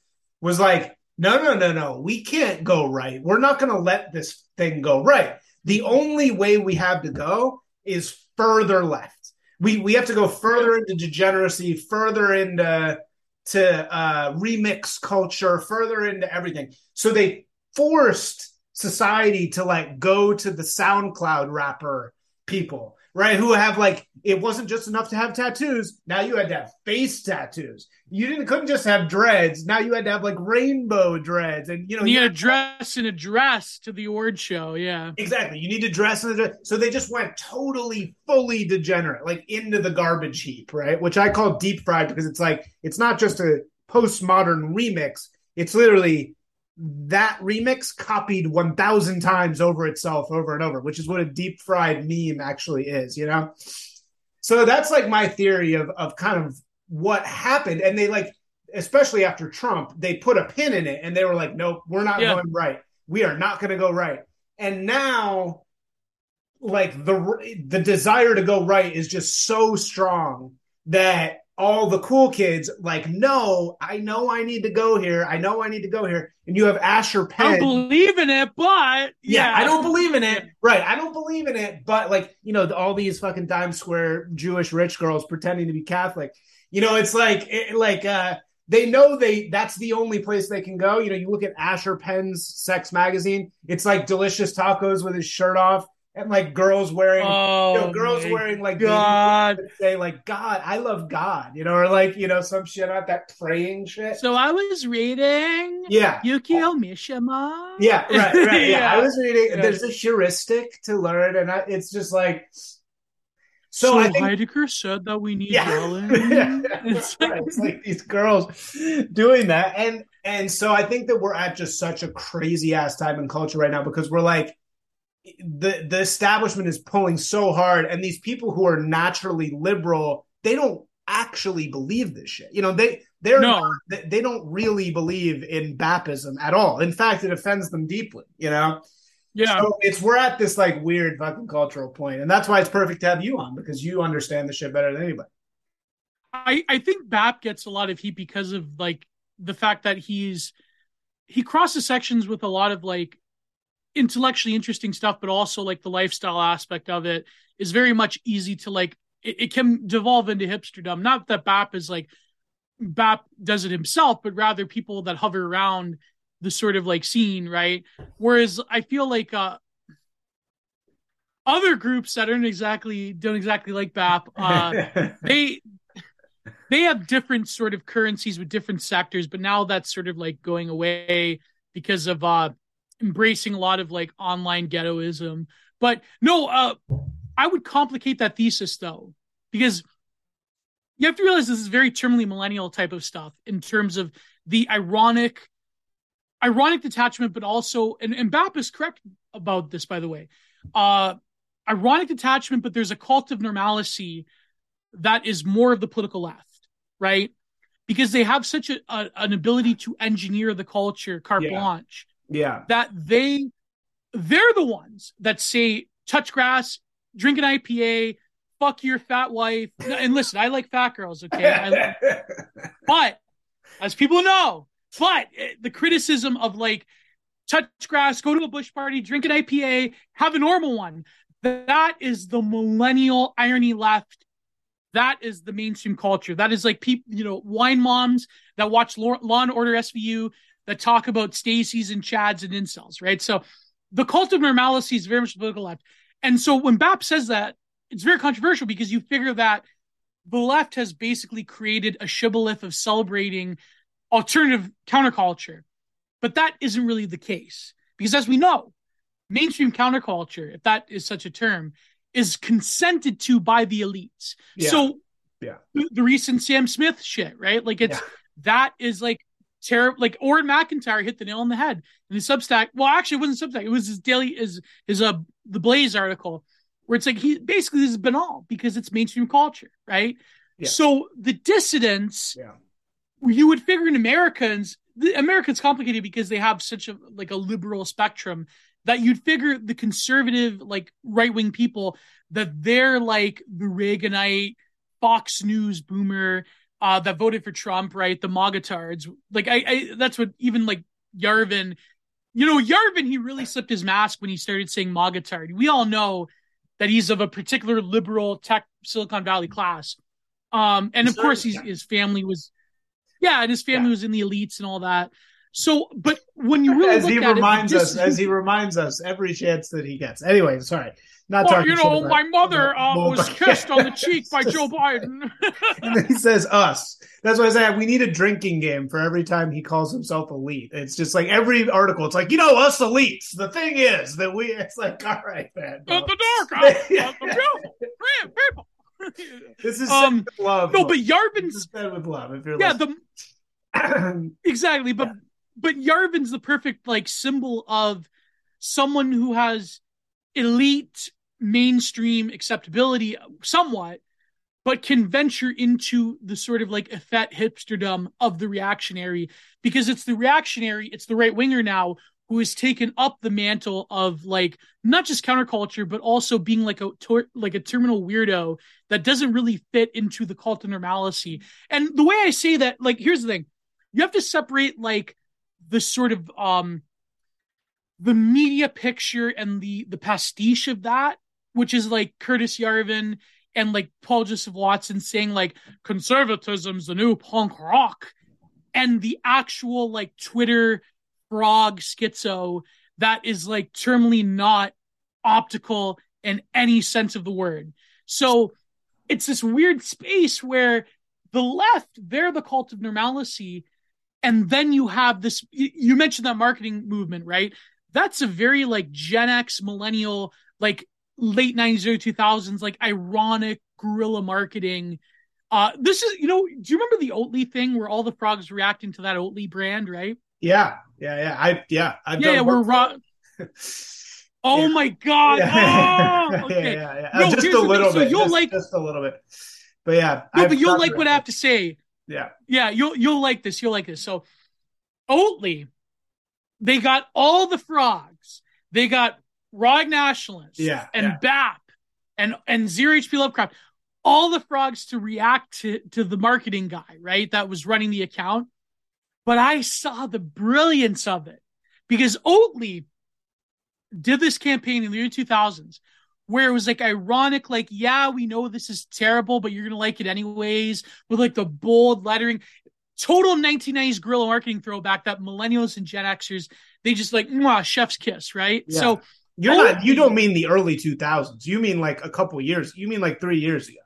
was like, no, no, no, no, we can't go right. We're not going to let this thing go right. The only way we have to go is further left. We we have to go further into degeneracy, further into to uh, remix culture, further into everything. So they forced society to like go to the SoundCloud rapper people right? Who have like it wasn't just enough to have tattoos. Now you had to have face tattoos. You didn't couldn't just have dreads. Now you had to have like rainbow dreads, and you know you, you had to dress in a dress to the award show. Yeah, exactly. You need to dress in a dress. So they just went totally, fully degenerate, like into the garbage heap, right? Which I call deep fried because it's like it's not just a postmodern remix. It's literally that remix copied 1000 times over itself over and over which is what a deep fried meme actually is you know? So that's like my theory of of kind of what happened. And they like especially after trump they put a pin in it and they were like nope we're not yeah. going right. We are not going to go right. And now like the the desire to go right is just so strong that all the cool kids like, no, I know I need to go here. I know I need to go here. And you have Asher Penn. I don't believe in it, but yeah. yeah, I don't believe in it. Right. I don't believe in it, but like, you know, all these fucking dimes square Jewish rich girls pretending to be Catholic. You know, it's like, it, like, uh, they know they that's the only place they can go. You know, you look at Asher Penn's sex magazine, it's like delicious tacos with his shirt off and like girls wearing oh, you know, oh girls wearing like God say like God, I love God, you know, or like you know some shit out that praying shit. So I was reading, yeah, Yukio Mishima. Yeah, right, right. Yeah, *laughs* yeah. I was reading. Yeah. There's a heuristic to learn, and I, it's just like. So, so I think, Heidegger said that we need yeah. *laughs* it's, like, it's like these girls doing that, and and so I think that we're at just such a crazy ass time in culture right now because we're like the the establishment is pulling so hard and these people who are naturally liberal they don't actually believe this shit. You know they they're no. not, they, don't really believe in Bapism at all. In fact it offends them deeply you know? Yeah. So it's we're at this like weird fucking cultural point and that's why it's perfect to have you on because you understand the shit better than anybody. I i think bap gets a lot of heat because of like the fact that he's he crosses sections with a lot of like intellectually interesting stuff, but also like the lifestyle aspect of it is very much easy to like. It, it can devolve into hipsterdom. Not that Bap is like Bap does it himself, but rather people that hover around the sort of like scene, right? Whereas I feel like uh other groups that aren't exactly don't exactly like BAP, *laughs* uh, they they have different sort of currencies with different sectors, but now that's sort of like going away because of uh embracing a lot of like online ghettoism. But no, uh, I would complicate that thesis though, because you have to realize this is very terminally millennial type of stuff in terms of the ironic, ironic detachment, but also, and, and Bap is correct about this, by the way. Uh, ironic detachment, but there's a cult of normalcy that is more of the political left, right? Because they have such a, a an ability to engineer the culture carte yeah. blanche yeah. That they they're the ones that say touch grass, drink an IPA, fuck your fat wife. And listen, I like fat girls, okay? I, *laughs* but as people know, but eh, the criticism of like touch grass, go to a bush party, drink an IPA, have a normal one. That is the millennial irony left. That is the mainstream culture. That is like people, you know, wine moms that watch Law, Law and Order SVU that talk about Stacy's and Chad's and incels, right? So the cult of normalcy is very much political left. And so when BAP says that, it's very controversial because you figure that the left has basically created a shibboleth of celebrating alternative counterculture. But that isn't really the case. Because as we know, mainstream counterculture, if that is such a term, is consented to by the elites. Yeah. So yeah. The, recent Sam Smith shit, right? Like it's yeah. that is like terrible. Like Auron MacIntyre hit the nail on the head in the Substack. Well, actually, it wasn't Substack. It was his daily, his his uh the Blaze article where it's like he basically this is banal because it's mainstream culture, right? Yeah. So the dissidents, Yeah. you would figure in Americans, the Americans complicated because they have such a like a liberal spectrum that you'd figure the conservative, like right wing people, that they're like the Reaganite Fox News boomer uh, that voted for Trump, right? The MAGAtards. Like I, I that's what even like Yarvin, you know, Yarvin, he really slipped his mask when he started saying MAGAtard. We all know that he's of a particular liberal tech Silicon Valley class. Um, and of Sure, course, he's, yeah. his family was, yeah, and his family Yeah. was in the elites and all that. So, but when you really as look he at it, reminds us, as he reminds us every chance that he gets. Anyway, sorry, not well, talking. you know, about- my mother uh, was kissed on the cheek by *laughs* Joe Biden. *laughs* And then he says us. That's why I say we need a drinking game for every time he calls himself elite. It's just like every article. It's like you know us elites. The thing is that we. It's like all right, man. At the dark, out, out *laughs* the people. This is Um, love. no, but Yarvin's said with love. If you're yeah, listening. the *clears throat* exactly, but but Yarvin's the perfect like symbol of someone who has elite mainstream acceptability somewhat, but can venture into the sort of like effete hipsterdom of the reactionary because it's the reactionary, it's the right winger now who has taken up the mantle of like not just counterculture but also being like a tor- like a terminal weirdo that doesn't really fit into the cult of normalcy. And the way I say that, like, here's the thing: you have to separate like the sort of um the media picture and the the pastiche of that, which is like Curtis Yarvin and like Paul Joseph Watson saying like conservatism's the new punk rock, and the actual like Twitter frog schizo that is like terminally not optical in any sense of the word. So it's this weird space where the left, they're the cult of normalcy. And then you have this, you you mentioned that marketing movement, right? That's a very like Gen X millennial, like late 90s, early 2000s, like ironic guerrilla marketing. Uh, this is, you know, do you remember the Oatly thing where all the frogs reacting to that Oatly brand, right? yeah, yeah, yeah. I yeah. I've Yeah, yeah, we're raw. *laughs* Oh Yeah. my God. Yeah. Oh, *laughs* okay. yeah. No, just a little So bit. you'll just, like- just a little bit. But yeah, No, I've but you'll like what I have to say. Yeah, Yeah, you'll you'll like this. You'll like this. So Oatly, they got all the frogs. They got Rog Nationalists Yeah, and yeah. BAP and and Zero HP Lovecraft. All the frogs to react to, to the marketing guy, right? That was running the account. But I saw the brilliance of it because Oatly did this campaign in the early 2000s where it was like ironic, like, yeah, we know this is terrible, but you're going to like it anyways, with like the bold lettering. Total 1990s guerrilla marketing throwback that millennials and Gen Xers, they just like, mwah, chef's kiss, right? Yeah. So, you're not. You don't mean the early 2000s. You mean like a couple years. You mean like three years ago.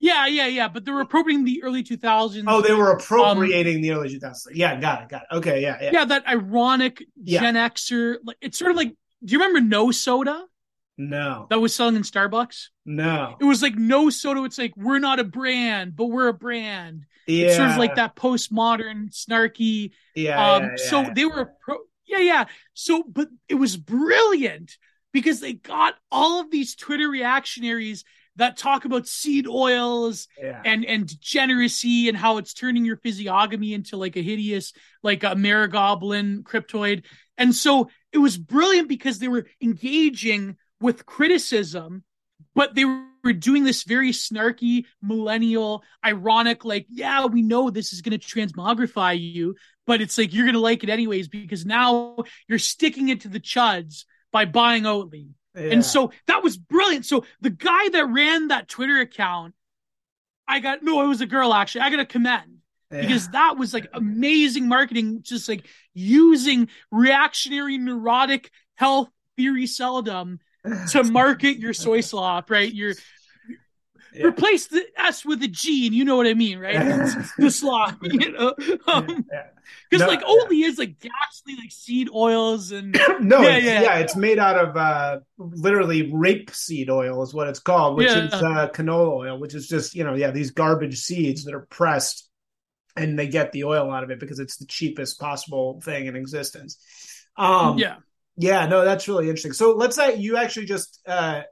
yeah, yeah, yeah. But they were appropriating the early 2000s. Oh, they were appropriating the early 2000s. Yeah, got it, got it. Okay, yeah, yeah. yeah, that ironic Yeah. Gen Xer. Like, it's sort of like, do you remember No Soda No, that was selling in Starbucks? no. It was like No Soda. It's like, we're not a brand, but we're a brand. Yeah, It's sort of like that postmodern, snarky. Yeah, um, yeah, yeah, so yeah. they were pro, yeah, yeah. So, but it was brilliant because they got all of these Twitter reactionaries that talk about seed oils yeah. and and degeneracy and how it's turning your physiognomy into like a hideous like a marigoblin cryptoid and so it was brilliant because they were engaging with criticism but they were doing this very snarky millennial ironic like yeah we know this is going to transmogrify you but it's like you're going to like it anyways because now you're sticking it to the chuds by buying Oatly yeah. and so that was brilliant. So the guy that ran that Twitter account, I got no, it was a girl actually. I got to commend Yeah. because that was like amazing marketing, just like using reactionary, neurotic health theory seldom to market your soy slop, right? Your *laughs* Yeah. replace the S with a G, and you know what I mean, right? The slop, you know, *laughs* um, Yeah. because No, like yeah. Is like ghastly, like seed oils and *clears throat* no, Yeah, it's, yeah. it's made out of uh, literally rapeseed oil is what it's called, which is uh, canola oil, which is just you know yeah these garbage seeds that are pressed, and they get the oil out of it because it's the cheapest possible thing in existence. Um, yeah, Yeah, no, that's really interesting. So let's say you actually just uh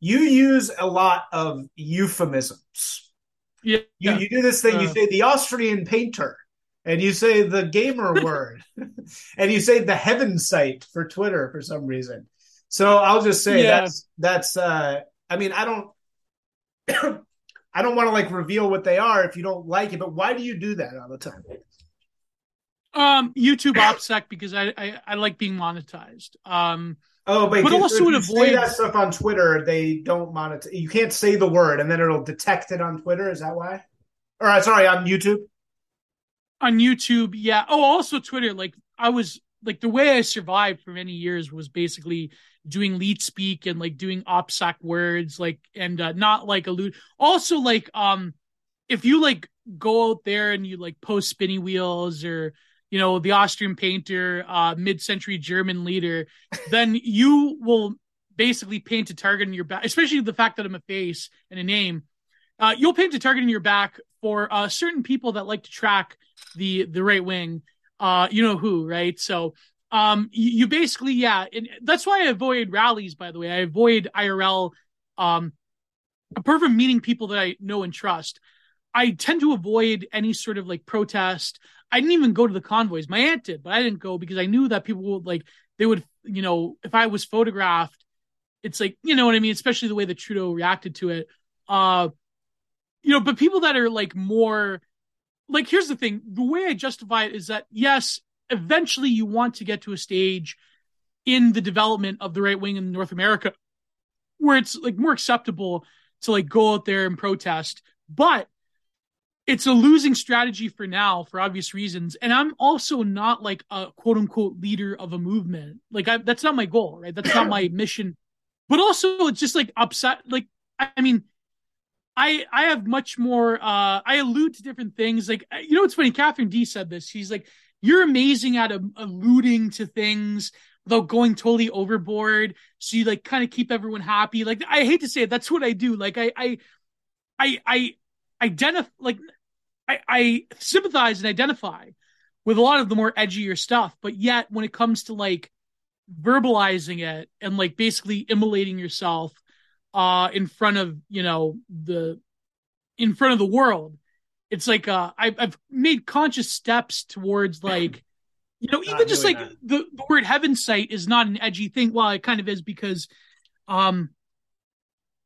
you use a lot of euphemisms. Yeah, You, yeah. you do this thing. you Uh. say the Austrian painter, and you say the gamer *laughs* word, *laughs* and you say the heaven site for Twitter for some reason. So I'll just say Yeah. that's that's. uh I mean, I don't. *coughs* I don't want to like reveal what they are if you don't like it, but why do you do that all the time? Um YouTube OPSEC because I, I I like being monetized. Um, Oh, but, But if- also if it you say avoids- that stuff on Twitter, they don't monetize. You can't say the word, and then it'll detect it on Twitter. Is that why? Or uh, sorry, on YouTube. on YouTube, yeah. Oh, also Twitter. Like I was like the way I survived for many years was basically doing leetspeak and like doing OPSEC words, like and uh, not like allude. Also, like um, if you like go out there and you like post spinny wheels or you know the Austrian painter, uh, mid-century German leader, then you will basically paint a target in your back. Especially the fact that I'm a face and a name. Uh, you'll paint a target in your back for uh, certain people that like to track the the right wing. Uh, you know who, right? So, um, you, you basically, yeah, and that's why I avoid rallies. By the way, I avoid IRL. Um, apart from meeting people that I know and trust, I tend to avoid any sort of like protest. I didn't even go to the convoys. My aunt did, but I didn't go because I knew that people would like they would, you know, if I was photographed, it's like you know what I mean. Especially the way that Trudeau reacted to it. Uh, you know, but people that are like more like here's the thing the way i justify it is that yes eventually you want to get to a stage in the development of the right wing in north america where it's like more acceptable to like go out there and protest but it's a losing strategy for now for obvious reasons and i'm also not like a quote unquote leader of a movement like I, that's not my goal right that's not my *clears throat* mission but also it's just like upset like i, mean I I have much more. Uh, I allude to different things. Like you know, what's funny. Katherine Dee said this. She's like, "You're amazing at um, alluding to things without going totally overboard. So you like kind of keep everyone happy. Like I hate to say it, that's what I do. Like I I I I identify like I I sympathize and identify with a lot of the more edgier stuff. But yet, when it comes to like verbalizing it and like basically immolating yourself uh in front of you know the in front of the world it's like uh I've, I've made conscious steps towards like *clears throat* you know even just like the, the word heaven site is not an edgy thing well it kind of is because um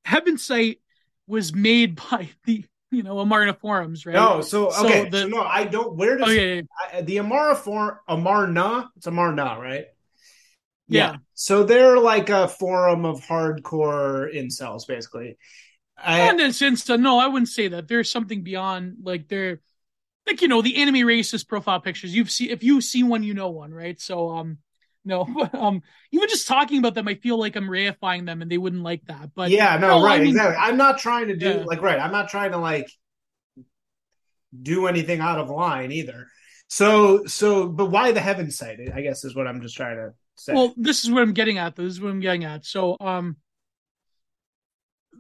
heaven site was made *laughs* by the you know amarna forums right No, so So okay, the- so no, I don't. Where does yeah, yeah, I, the Amara form Amarna? It's Amarna, right? Yeah. So they're like a forum of hardcore incels, basically. I, And in sense, no, I wouldn't say that. There's something beyond like they're like you know the anime racist profile pictures. You've seen if you see one, you know one, right? So um, no, *laughs* um, even just talking about them, I feel like I'm reifying them, and they wouldn't like that. But yeah, no, no, I right, mean- exactly. I'm not trying to do Yeah. like right. I'm not trying to like do anything out of line either. So, so, but why the heaven site? I guess is what I'm just trying to say. Well, this is what I'm getting at. Though. This is what I'm getting at. So, um,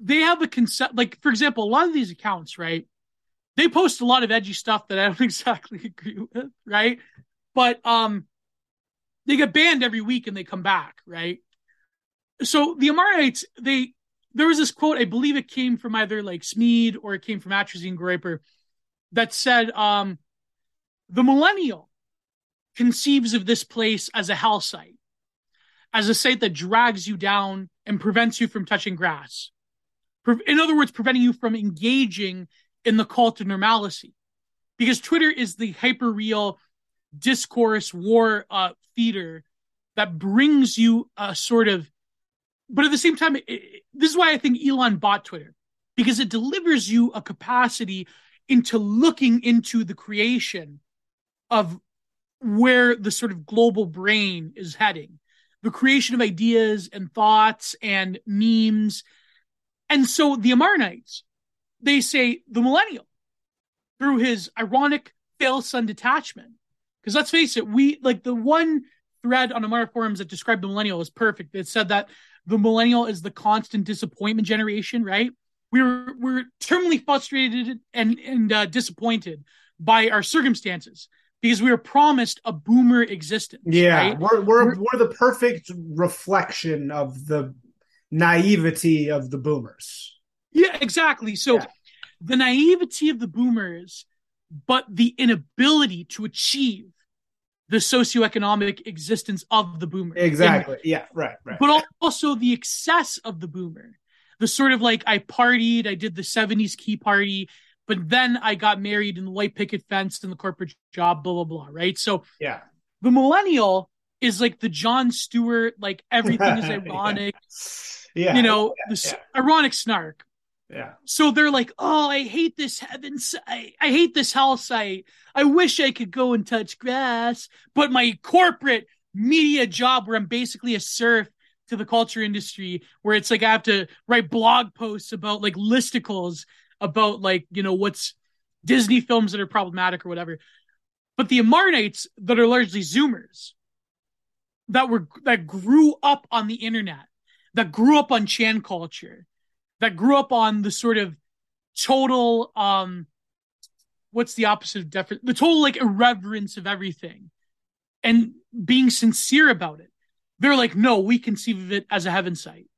they have a concept. Like, for example, a lot of these accounts, right? They post a lot of edgy stuff that I don't *laughs* exactly agree with, right? But um, they get banned every week and they come back, right? So the Amarnites, they there was this quote. I believe it came from either like Smead or it came from Atrazine Graper that said, um, "The millennial conceives of this place as a hell site." as a site that drags you down and prevents you from touching grass. In other words, preventing you from engaging in the cult of normalcy. Because Twitter is the hyper real discourse war uh, feeder that brings you a sort of, but at the same time, it- this is why I think Elon bought Twitter because it delivers you a capacity into looking into the creation of where the sort of global brain is heading the creation of ideas and thoughts and memes. And so the Amarnites, they say the millennial through his ironic fail son detachment. Because let's face it, we like the one thread on Amarna forums that described the millennial is perfect. It said that the millennial is the constant disappointment generation, right? We're we're terminally frustrated and and uh, disappointed by our circumstances because we were promised a boomer existence. yeah, right? we're, we're We're- we're the perfect reflection of the naivety of the boomers. Yeah, exactly. So yeah. the naivety of the boomers, but the inability to achieve the socioeconomic existence of the boomer. Exactly. And, yeah, right, right. But also the excess of the boomer. The sort of like I partied, I did the 70s key party, but then I got married in the white picket fence and the corporate job, blah, blah, blah. Right. So yeah, the millennial is like the Jon Stewart, like everything is *laughs* ironic. yeah. You know, yeah, the yeah. ironic snark. Yeah. So they're like, oh, I hate this heaven site. I hate this hell site. I wish I could go and touch grass, but my corporate media job where I'm basically a serf to the culture industry, where it's like I have to write blog posts about like listicles about like, you know, what's Disney films that are problematic or whatever. But the Amarnites that are largely Zoomers that were that grew up on the internet, that grew up on Chan culture, that grew up on the sort of total um what's the opposite of deference the total like irreverence of everything and being sincere about it. They're like no we conceive of it as a heaven site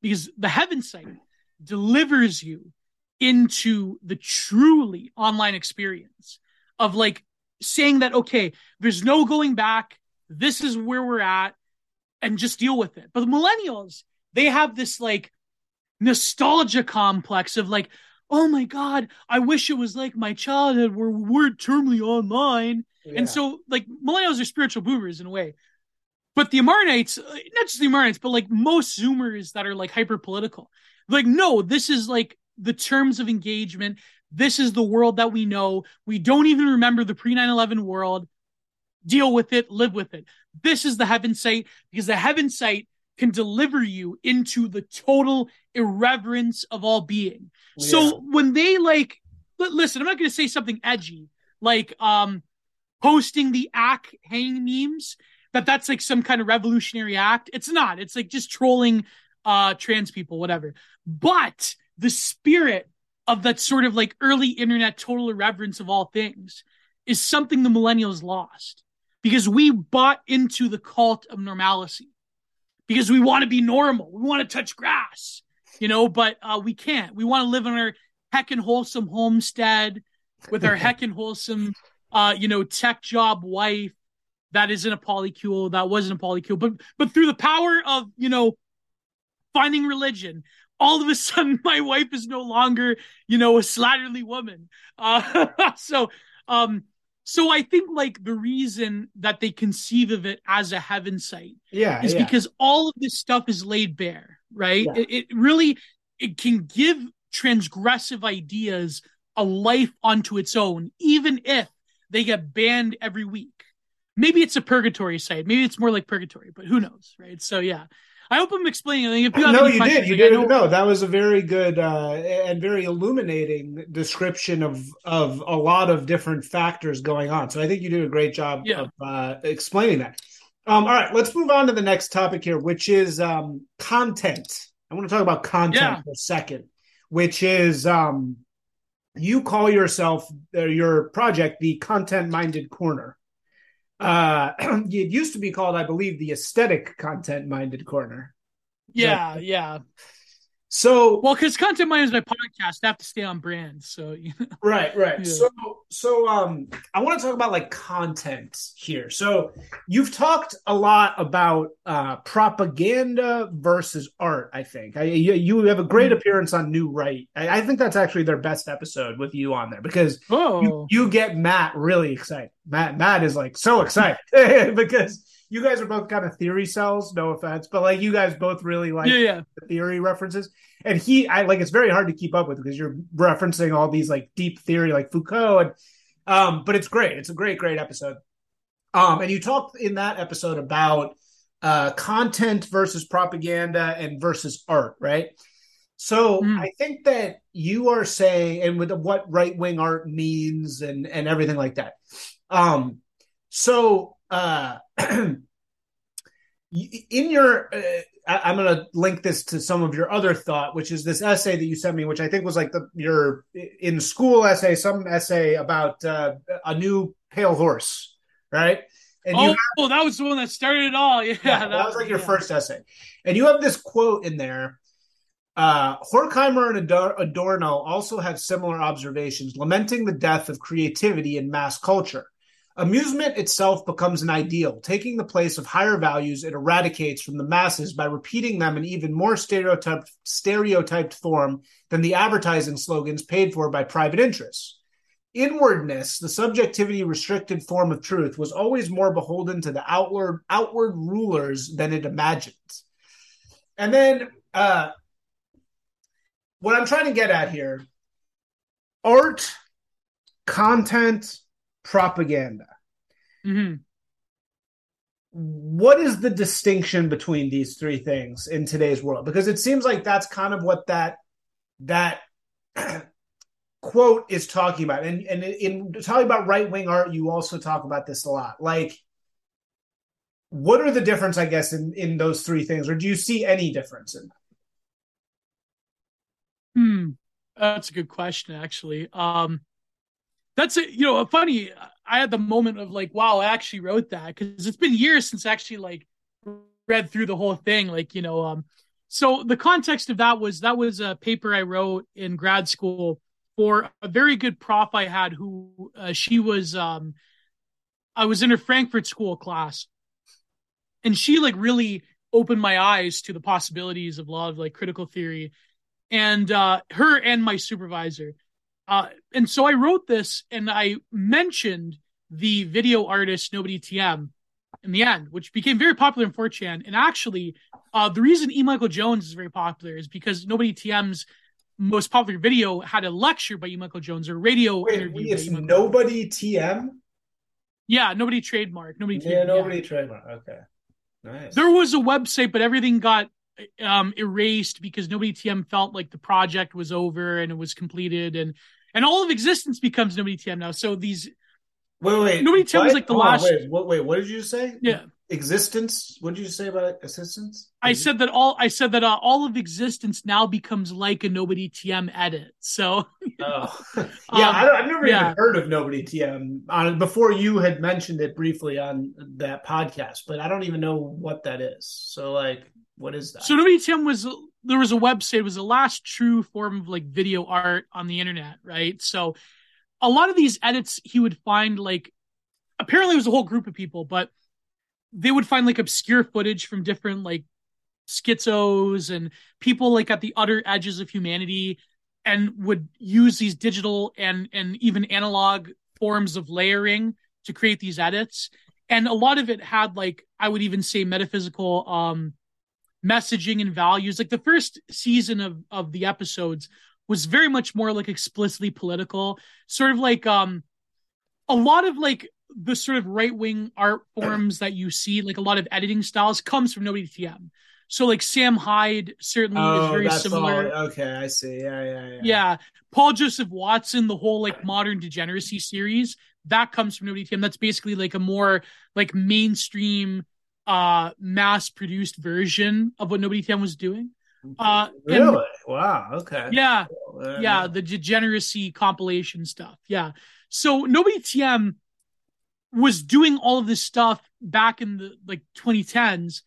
because the heaven site delivers you into the truly online experience of like saying that okay there's no going back. This is where we're at and just deal with it. But the millennials they have this like nostalgia complex of like, oh my god, I wish it was like my childhood where we weren't terminally online. Yeah. And so, like, millennials are spiritual boomers in a way. But the Amarnites, uh, not just the Amarnites, but like most Zoomers that are like hyper political, like, no, this is like the terms of engagement. This is the world that we know. We don't even remember the pre 9 11 world. Deal with it, live with it. This is the heaven site because the heaven site can deliver you into the total irreverence of all being. Yeah. So when they like, listen, I'm not going to say something edgy, like um, posting the ack hang memes. That that's like some kind of revolutionary act. It's not. It's like just trolling uh trans people, whatever. But the spirit of that sort of like early internet total irreverence of all things is something the millennials lost because we bought into the cult of normalcy because we want to be normal. We want to touch grass, you know, but uh, we can't. We want to live in our heck and wholesome homestead with our *laughs* heck and wholesome, uh, you know, tech job wife that isn't a polycule, that wasn't a polycule, but but through the power of you know finding religion, all of a sudden *laughs* my wife is no longer you know a slatterly woman. Uh, *laughs* so um so I think like the reason that they conceive of it as a heaven site, yeah, is yeah. because all of this stuff is laid bare, right? Yeah. It, it really it can give transgressive ideas a life unto its own, even if they get banned every week. Maybe it's a purgatory site. Maybe it's more like purgatory, but who knows, right? So yeah, I hope I'm explaining. If you no, you did. You did. No, that was a very good uh, and very illuminating description of of a lot of different factors going on. So I think you did a great job yeah. of uh, explaining that. Um, all right, let's move on to the next topic here, which is um, content. I want to talk about content yeah. for a second, which is um, you call yourself uh, your project the content minded corner uh *clears throat* it used to be called i believe the aesthetic content minded corner. Yeah that, yeah so well, because content mine is my podcast, I have to stay on brand. So you know. *laughs* right, right. Yeah. So so um, I want to talk about like content here. So you've talked a lot about uh, propaganda versus art. I think I, you, you have a great mm-hmm. appearance on New Right. I, I, think that's actually their best episode with you on there because oh. you, you get Matt really excited. Matt Matt is like so excited *laughs* because you guys are both kind of theory cells, no offense, but like you guys both really like yeah, yeah. the theory references. And he, I like, it's very hard to keep up with because you're referencing all these like deep theory, like Foucault, and um, but it's great. It's a great, great episode. Um, and you talked in that episode about uh content versus propaganda and versus art, right? So mm. I think that you are saying, and with what right wing art means and and everything like that. Um, so uh, *clears throat* in your, uh, I, am going to link this to some of your other thought, which is this essay that you sent me, which I think was like the your in school essay, some essay about uh, a new pale horse, right? And oh, have, oh, that was the one that started it all. *laughs* Yeah, yeah, that, was like your yeah. first essay. And you have this quote in there. Uh, Horkheimer and Adorno also have similar observations, lamenting the death of creativity in mass culture. Amusement itself becomes an ideal, taking the place of higher values it eradicates from the masses by repeating them in even more stereotyped, stereotyped form than the advertising slogans paid for by private interests. Inwardness, the subjectivity restricted form of truth, was always more beholden to the outward outward rulers than it imagined. And then uh, what I'm trying to get at here art, content, propaganda. Mm-hmm. What is the distinction between these three things in today's world? Because it seems like that's kind of what that that *clears throat* quote is talking about. And and in talking about right wing art, you also talk about this a lot. Like, what are the difference, I guess, in in those three things, or do you see any difference in them? Hmm, that's a good question, actually. Um, that's a, you know, a funny. I had the moment of like, wow, I actually wrote that because it's been years since I actually like read through the whole thing. Like, you know, um, so the context of that was that was a paper I wrote in grad school for a very good prof I had who uh, she was um I was in her Frankfurt school class and she like really opened my eyes to the possibilities of lot of like critical theory and uh her and my supervisor uh and so I wrote this and I mentioned the video artist nobody TM in the end, which became very popular in 4chan. And actually, uh, the reason E. Michael Jones is very popular is because nobody TM's most popular video had a lecture by E. Michael Jones or a radio Wait, interview. It's nobody TM. Yeah, nobody trademark. Nobody. Yeah, nobody trademark. Okay, nice. There was a website, but everything got um, erased because nobody TM felt like the project was over and it was completed, and and all of existence becomes nobody TM now. So these Wait, wait. Nobody tells like the Hold last. On, wait, what, wait, what did you say? Yeah. Existence. What did you say about existence? I said that all. I said that uh, all of existence now becomes like a nobody TM edit. So. *laughs* oh. *laughs* yeah, um, I have never yeah. even heard of nobody TM on before you had mentioned it briefly on that podcast, but I don't even know what that is. So, like, what is that? So, nobody TM was there was a website. It was the last true form of like video art on the internet, right? So a lot of these edits he would find like apparently it was a whole group of people, but they would find like obscure footage from different like schizos and people like at the utter edges of humanity and would use these digital and and even analog forms of layering to create these edits and a lot of it had like i would even say metaphysical um messaging and values like the first season of of the episodes was very much more like explicitly political, sort of like um a lot of like the sort of right wing art *clears throat* forms that you see, like a lot of editing styles, comes from Nobody TM. So like Sam Hyde certainly oh, is very similar. All, okay, I see. Yeah, yeah, yeah. Yeah. Paul Joseph Watson, the whole like modern degeneracy series, that comes from Nobody TM. That's basically like a more like mainstream uh mass produced version of what Nobody TM was doing. Uh, really? And, wow. Okay. Yeah. Yeah. The degeneracy compilation stuff. Yeah. So nobody TM was doing all of this stuff back in the like 2010s,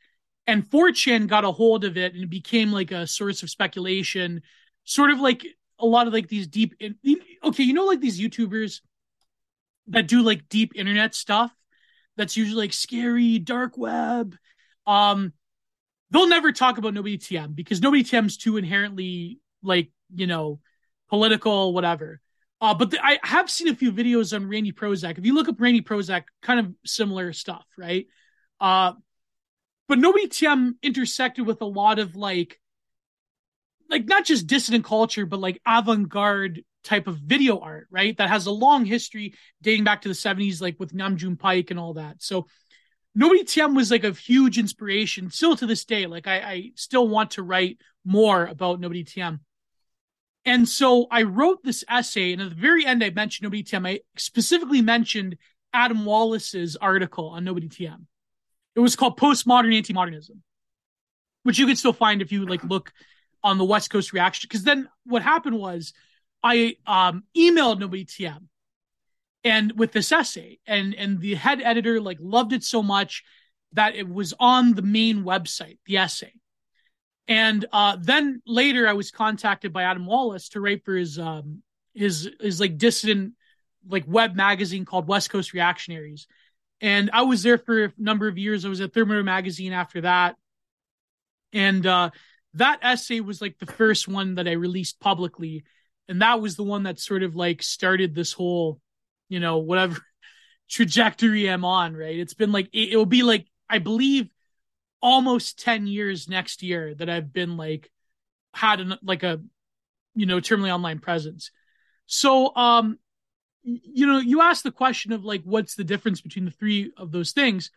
and 4chan got a hold of it and it became like a source of speculation, sort of like a lot of like these deep. Okay, you know, like these YouTubers that do like deep internet stuff. That's usually like scary dark web. Um, they'll never talk about nobody TM because nobody TM's too inherently like you know political whatever. Uh, but the, I have seen a few videos on Randy Prozac. If you look up Randy Prozac, kind of similar stuff, right? Uh, but nobody TM intersected with a lot of like, like not just dissident culture, but like avant-garde type of video art, right? That has a long history dating back to the 70s, like with Nam June Paik and all that. So Nobody TM was like a huge inspiration still to this day. Like I, I still want to write more about Nobody TM. And so I wrote this essay, and at the very end, I mentioned Nobody TM. I specifically mentioned Adam Wallace's article on Nobody TM. It was called Postmodern Anti-Modernism, which you can still find if you like look on the West Coast reaction. Because then what happened was I um, emailed Nobody TM and with this essay and and the head editor like loved it so much that it was on the main website the essay. And uh, then later i was contacted by adam wallace to write for his um his his like dissident like web magazine called west coast reactionaries. And i was there for a number of years. I was at Thermidor magazine after that. And uh that essay was like the first one that i released publicly and that was the one that sort of like started this whole you know, whatever *laughs* trajectory I'm on, right? It's been like, it, will be like, I believe almost 10 years next year that I've been like, had an, like a, you know, terminally online presence. So, um, you know, you asked the question of like, what's the difference between the three of those things?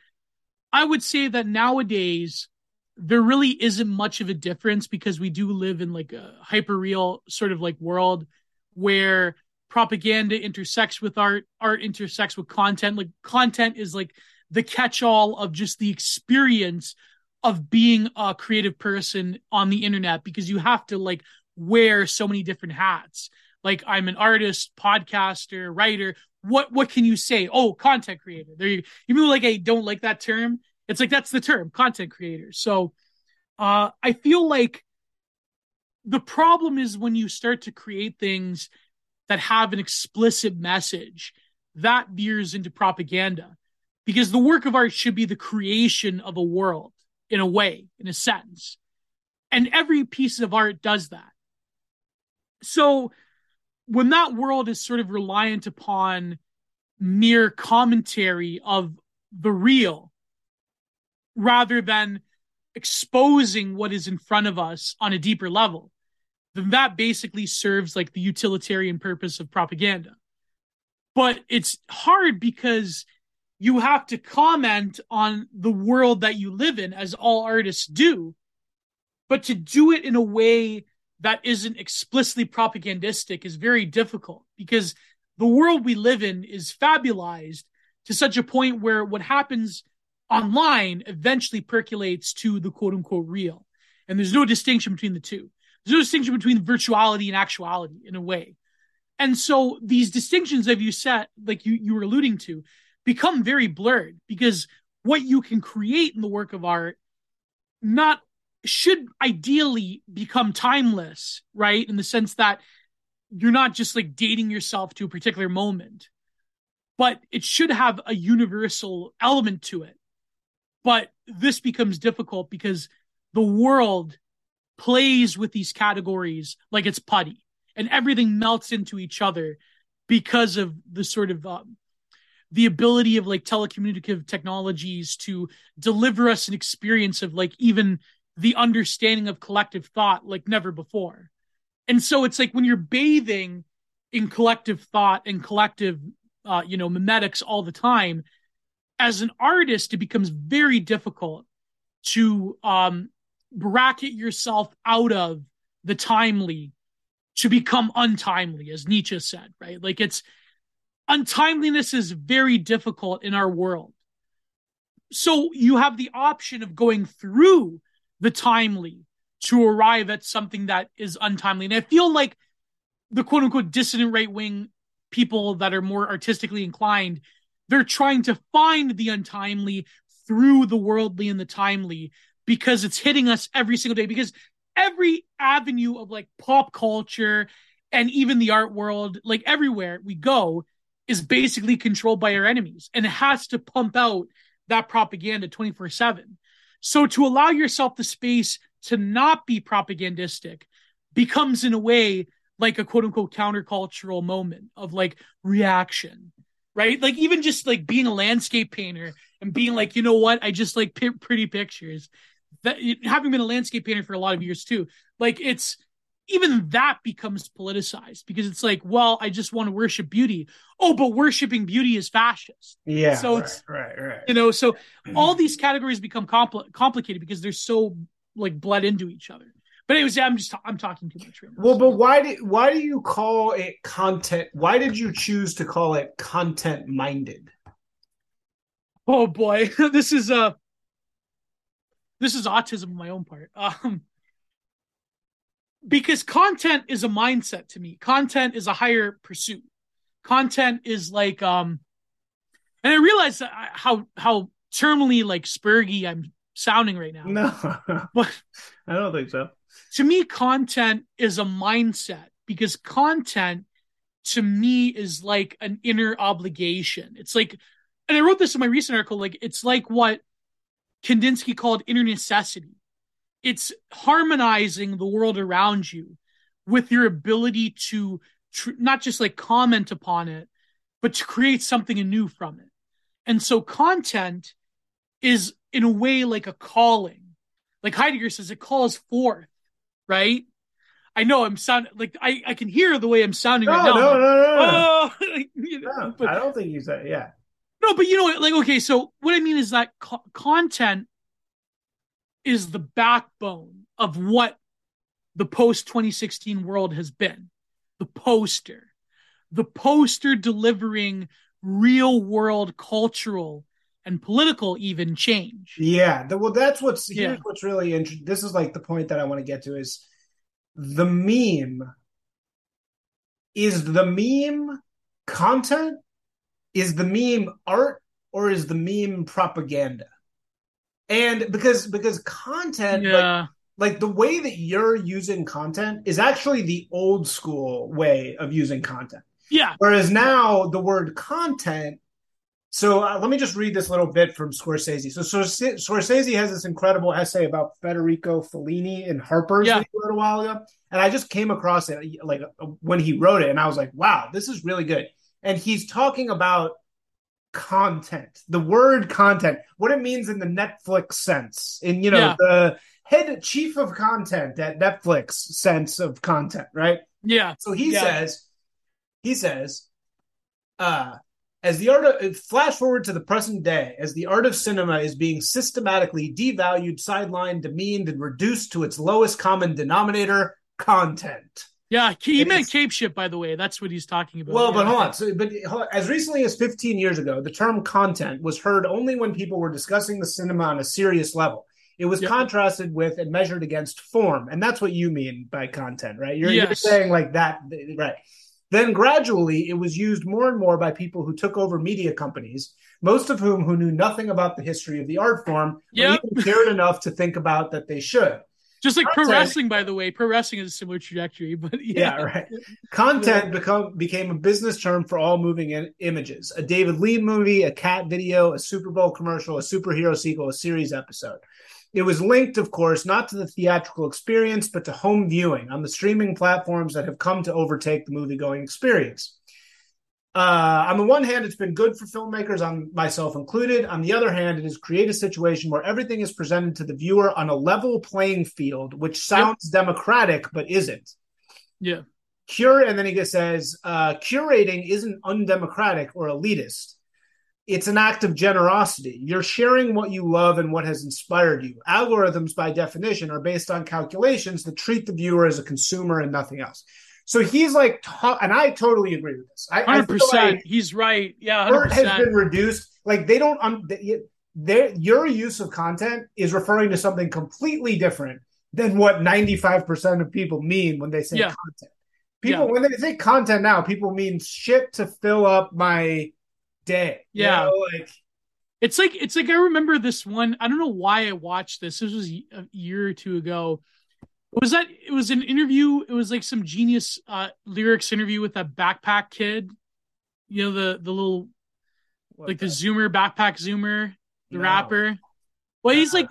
I would say that nowadays, there really isn't much of a difference because we do live in like a hyper real sort of like world where propaganda intersects with art, art intersects with content. Like content is like the catch-all of just the experience of being a creative person on the internet because you have to like wear so many different hats. Like I'm an artist, podcaster, writer. What what can you say? Oh, content creator. There you even though like I don't like that term, it's like that's the term, content creators. So uh I feel like the problem is when you start to create things that have an explicit message that veers into propaganda. Because the work of art should be the creation of a world in a way in a sense. And every piece of art does that. So when that world is sort of reliant upon mere commentary of the real rather than exposing what is in front of us on a deeper level then that basically serves like the utilitarian purpose of propaganda. But it's hard because you have to comment on the world that you live in, as all artists do. But to do it in a way that isn't explicitly propagandistic is very difficult because the world we live in is fabulized to such a point where what happens online eventually percolates to the quote unquote real. And there's no distinction between the two. There's no distinction between virtuality and actuality in a way. And so these distinctions that you set, like you, you were alluding to, become very blurred because what you can create in the work of art not should ideally become timeless, right? In the sense that you're not just like dating yourself to a particular moment, but it should have a universal element to it. But this becomes difficult because the world plays with these categories like it's putty and everything melts into each other because of the sort of um, the ability of like telecommunicative technologies to deliver us an experience of like even the understanding of collective thought like never before. And so it's like when you're bathing in collective thought and collective, uh, you know, memetics all the time, as an artist, it becomes very difficult to um, bracket yourself out of the timely to become untimely, as Nietzsche said, right? Like it's untimeliness is very difficult in our world. So you have the option of going through the timely to arrive at something that is untimely. And I feel like the quote unquote dissident right wing people that are more artistically inclined, they're trying to find the untimely through the worldly and the timely because it's hitting us every single day. Because every avenue of like pop culture and even the art world like everywhere we go is basically controlled by our enemies and it has to pump out that propaganda 24/7 so to allow yourself the space to not be propagandistic becomes in a way like a quote unquote countercultural moment of like reaction right like even just like being a landscape painter and being like you know what i just like p- pretty pictures that having been a landscape painter for a lot of years too, like it's even that becomes politicized because it's like, well, I just want to worship beauty. Oh, but worshiping beauty is fascist. Yeah. So right, it's right, right. You know, so *clears throat* all these categories become compl- complicated because they're so like bled into each other. But anyways, yeah, I'm just I'm talking too much right now. Well, but why did why do you call it content? Why did you choose to call it content minded? Oh boy, *laughs* this is a this is autism on my own part. *laughs* Um, because content is a mindset to me. Content is a higher pursuit. content is like um and I realize how how terminally like spurgy I'm sounding right now. No, but *laughs* I don't think so. To me, content is a mindset because content to me is like an inner obligation. It's like, and I wrote this in my recent article, like it's like what Kandinsky called inner necessity. It's harmonizing the world around you with your ability to tr- not just like comment upon it, but to create something anew from it. And so content is in a way like a calling. Like Heidegger says, it calls forth, right? I know I'm sound like I, I can hear the way I'm sounding no, right now. No, no, no, no. Oh, *laughs* you know, no but, I don't think you said, yeah. No, but you know, like, okay, so what I mean is that co- content is the backbone of what the post 2016 world has been. The poster, the poster delivering real world cultural and political even change. Yeah, the, well, that's what's here's yeah. what's really interesting. This is like the point that I want to get to is the meme. Is the meme content? Is the meme art or is the meme propaganda? And because because content, yeah. like, like the way that you're using content is actually the old school way of using content. Yeah. Whereas now the word content. So uh, let me just read this little bit from Scorsese. So Scorsese has this incredible essay about Federico Fellini in Harper's yeah. that he wrote a while ago, and I just came across it like when he wrote it, and I was like, "Wow, this is really good." And he's talking about content, the word content, what it means in the Netflix sense, in you know yeah. the head chief of content at Netflix sense of content, right? Yeah. So he yeah. says he says, uh, as the art of flash forward to the present day, as the art of cinema is being systematically devalued, sidelined, demeaned, and reduced to its lowest common denominator, content. Yeah, he it meant is, cape ship, by the way. That's what he's talking about. Well, yeah. but hold on. So, but as recently as 15 years ago, the term content was heard only when people were discussing the cinema on a serious level. It was yep. contrasted with and measured against form, and that's what you mean by content, right? You're, yes. you're saying like that, right? Then gradually it was used more and more by people who took over media companies, most of whom who knew nothing about the history of the art form, yep. or even cared enough to think about that they should. Just like Content, pro wrestling, by the way, pro wrestling is a similar trajectory, *laughs* but yeah, yeah right. Content become became a business term for all moving in, images: a David Lean movie, a cat video, a Super Bowl commercial, a superhero sequel, a series episode. It was linked, of course, not to the theatrical experience, but to home viewing on the streaming platforms that have come to overtake the movie going experience. Uh, on the one hand, it's been good for filmmakers, on myself included. On the other hand, it has created a situation where everything is presented to the viewer on a level playing field, which sounds yep. democratic but isn't. Yeah. Cure, and then he says, uh, curating isn't undemocratic or elitist it's an act of generosity. You're sharing what you love and what has inspired you. Algorithms, by definition, are based on calculations that treat the viewer as a consumer and nothing else. So he's like, and I totally agree with this. Hundred percent, like he's right. Yeah, 100%. has been reduced. Like they don't, um, they, your use of content is referring to something completely different than what ninety five percent of people mean when they say yeah. content. People, yeah. when they say content now, people mean shit to fill up my day. Yeah. You know, like it's like it's like I remember this one. I don't know why I watched this. This was a year or two ago. Was that it was an interview? It was like some genius uh lyrics interview with that backpack kid. You know the the little what like the Zoomer backpack Zoomer, the no. rapper. Well, he's like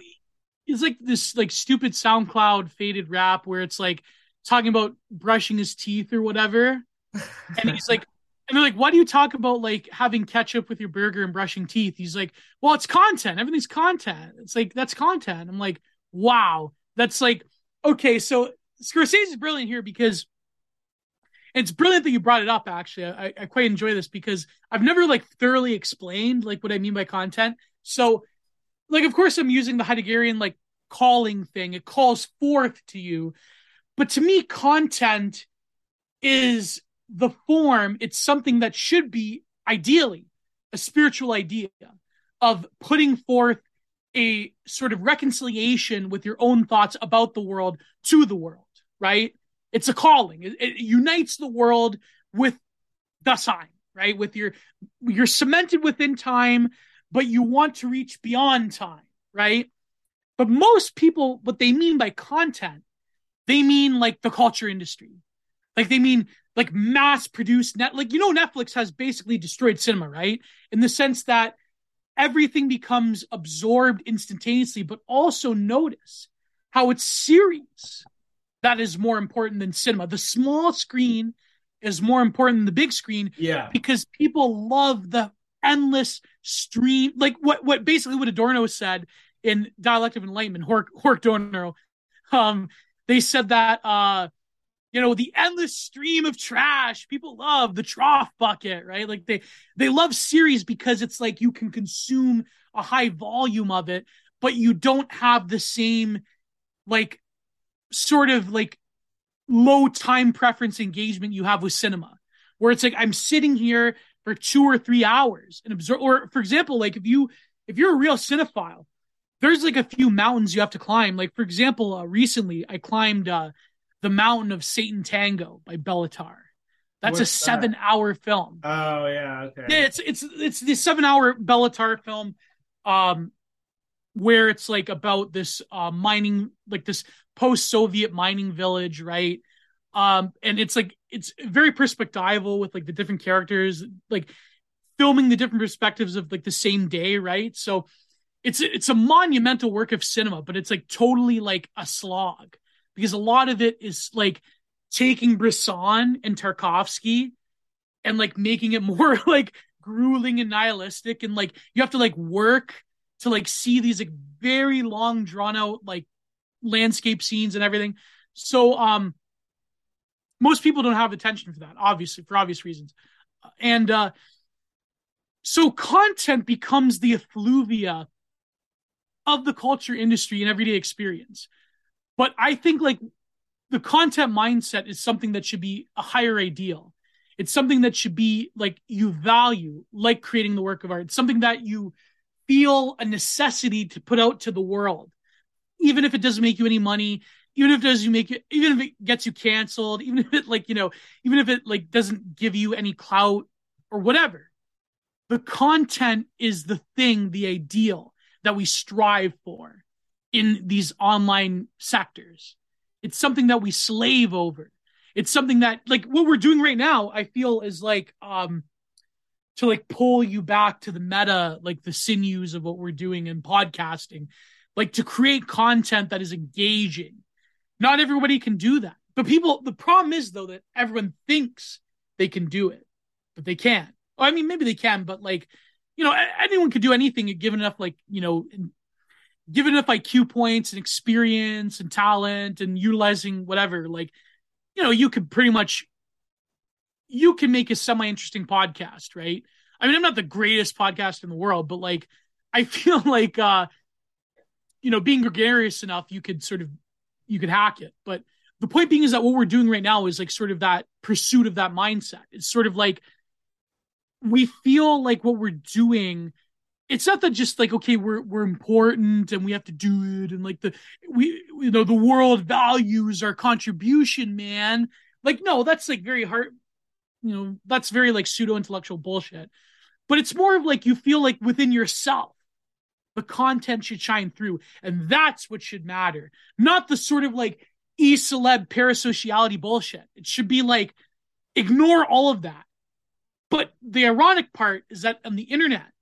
he's like this like stupid SoundCloud faded rap where it's like talking about brushing his teeth or whatever. *laughs* and he's like and they're like, why do you talk about like having ketchup with your burger and brushing teeth? He's like, well, it's content. Everything's content. It's like, that's content. I'm like, wow. That's like, okay. So Scorsese is brilliant here because it's brilliant that you brought it up. Actually, I, I quite enjoy this because I've never like thoroughly explained like what I mean by content. So, like, of course, I'm using the Heideggerian like calling thing. It calls forth to you, but to me, content is the form, it's something that should be ideally a spiritual idea of putting forth a sort of reconciliation with your own thoughts about the world to the world, right? It's a calling. It, it unites the world with the sign, right? With your you're cemented within time, but you want to reach beyond time, right? But most people, what they mean by content, they mean like the culture industry. Like they mean like mass produced net like you know Netflix has basically destroyed cinema, right? In the sense that everything becomes absorbed instantaneously, but also notice how it's series that is more important than cinema. The small screen is more important than the big screen. Yeah. Because people love the endless stream. Like what, what basically what Adorno said in Dialectic of Enlightenment, Hork, Hork Adorno, um, they said that, uh, you know, the endless stream of trash. People love the trough bucket, right? Like they, they love series because it's like you can consume a high volume of it, but you don't have the same, like, sort of like low time preference engagement you have with cinema, where it's like I'm sitting here for two or three hours and observe. Or for example, like if you if you're a real cinephile, there's like a few mountains you have to climb. Like for example, uh, recently I climbed uh, the Mountain of Sátántangó by Béla Tarr. That's What's a seven that? hour film. Oh yeah, okay. Yeah, it's it's it's the seven hour Béla Tarr film. Um, where it's like about this uh, mining, like this post-Soviet mining village, right? Um, and it's like it's very perspectival with like the different characters, like filming the different perspectives of like the same day, right? So it's it's a monumental work of cinema, but it's like totally like a slog because a lot of it is like taking Bresson and Tarkovsky and like making it *laughs* more like grueling and nihilistic and like you have to like work to like see these like very long drawn out like landscape scenes and everything. So um most people don't have attention for that, obviously, for obvious reasons. And uh so content becomes the effluvia of the culture industry and everyday experience. But I think like the content mindset is something that should be a higher ideal. It's something that should be like you value, like creating the work of art. It's something that you feel a necessity to put out to the world, even if it doesn't make you any money, even if it does you make you, even if it gets you canceled, even if it like, you know, even if it like doesn't give you any clout or whatever. The content is the thing, the ideal that we strive for in these online sectors. It's something that we slave over. It's something that like what we're doing right now, I feel is like um to like pull you back to the meta, like the sinews of what we're doing in podcasting, like to create content that is engaging. Not everybody can do that. But people, the problem is though that everyone thinks they can do it, but they can't. I mean, maybe they can, but like, you know, anyone could do anything given enough, like, you know, given enough IQ points and experience and talent and utilizing whatever. Like, you know, you could pretty much you can make a semi interesting podcast, right? I mean, I'm not the greatest podcast in the world, but like, I *laughs* feel like, uh, you know, being gregarious enough, you could sort of, you could hack it. But the point being is that what we're doing right now is like sort of that pursuit of that mindset. It's sort of like we feel like what we're doing it's not that just like okay we're we're important and we have to do it and like the we you know the world values our contribution man. Like no that's like very hard you know that's very like pseudo intellectual bullshit. But it's more of like you feel like within yourself the content should shine through and that's what should matter. Not the sort of like e-celeb parasociality bullshit. It should be like ignore all of that. But the ironic part is that on the internet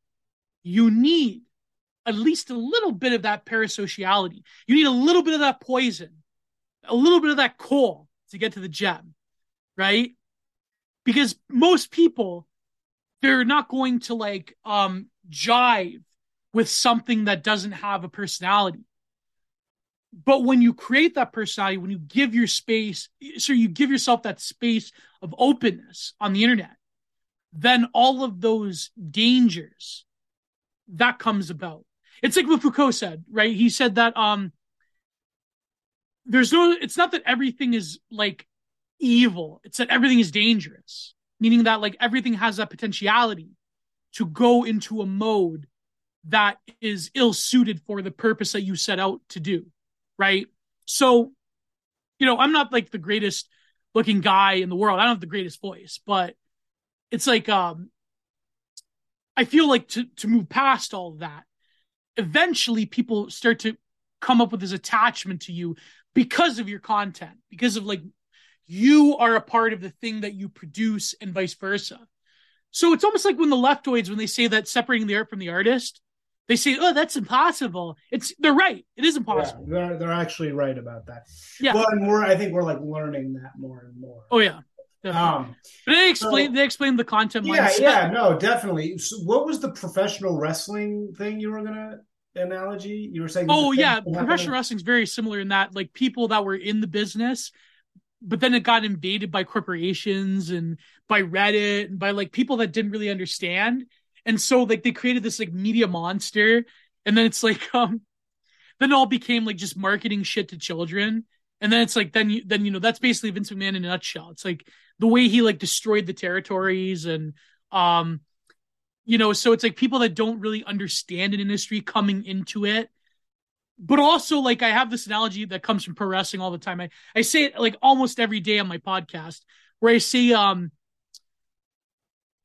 you need at least a little bit of that parasociality. You need a little bit of that poison a little bit of that coal to get to the gem right? Because most people they're not going to like um jive with something that doesn't have a personality. But when you create that personality when you give your space so you give yourself that space of openness on the internet then all of those dangers that comes about it's like what foucault said right he said that um there's no it's not that everything is like evil. It's that everything is dangerous, meaning that like everything has that potentiality to go into a mode that is ill suited for the purpose that you set out to do. Right. So, you know, I'm not like the greatest looking guy in the world. I don't have the greatest voice, but it's like um I feel like to to move past all that, eventually people start to come up with this attachment to you because of your content, because of like you are a part of the thing that you produce and vice versa. So it's almost like when the leftoids, when they say that separating the art from the artist, they say, "Oh, that's impossible." It's they're right. It is impossible. Yeah, they're they're actually right about that. Yeah. Well, and we're I think we're like learning that more and more. Oh yeah. Um, but they explain so, they explain the content. Yeah, mindset. yeah, no, definitely. So what was the professional wrestling thing you were gonna analogy? You were saying. Oh yeah, professional wrestling is very similar in that like people that were in the business, but then it got invaded by corporations and by Reddit and by like people that didn't really understand, and so like they created this like media monster, and then it's like *laughs* um, then it all became like just marketing shit to children. And then it's like then you then you know that's basically Vince McMahon in a nutshell. It's like the way he like destroyed the territories and um you know so it's like people that don't really understand an industry coming into it but also like i have this analogy that comes from pro wrestling all the time i, I say it like almost every day on my podcast where i say um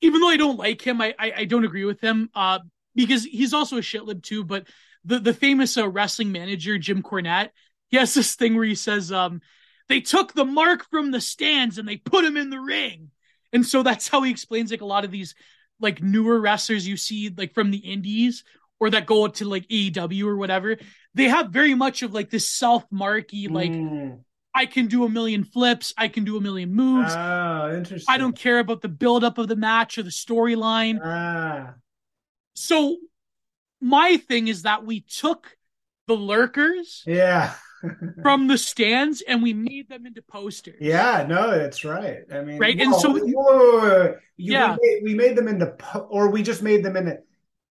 even though i don't like him i i, I don't agree with him uh because he's also a shitlib too but the the famous uh, wrestling manager jim cornette he has this thing where he says um they took the mark from the stands and they put him in the ring. And so that's how he explains like a lot of these like newer wrestlers you see like from the indies or that go to like AEW or whatever. They have very much of like this self-marky like mm. I can do a million flips, I can do a million moves. Oh, interesting. I don't care about the build-up of the match or the storyline. Ah. So my thing is that we took the lurkers. Yeah from the stands and we made them into posters. Yeah, no, that's right. I mean, right, and so whoa, whoa, whoa, yeah, we made, we made, them into, or we just made them into,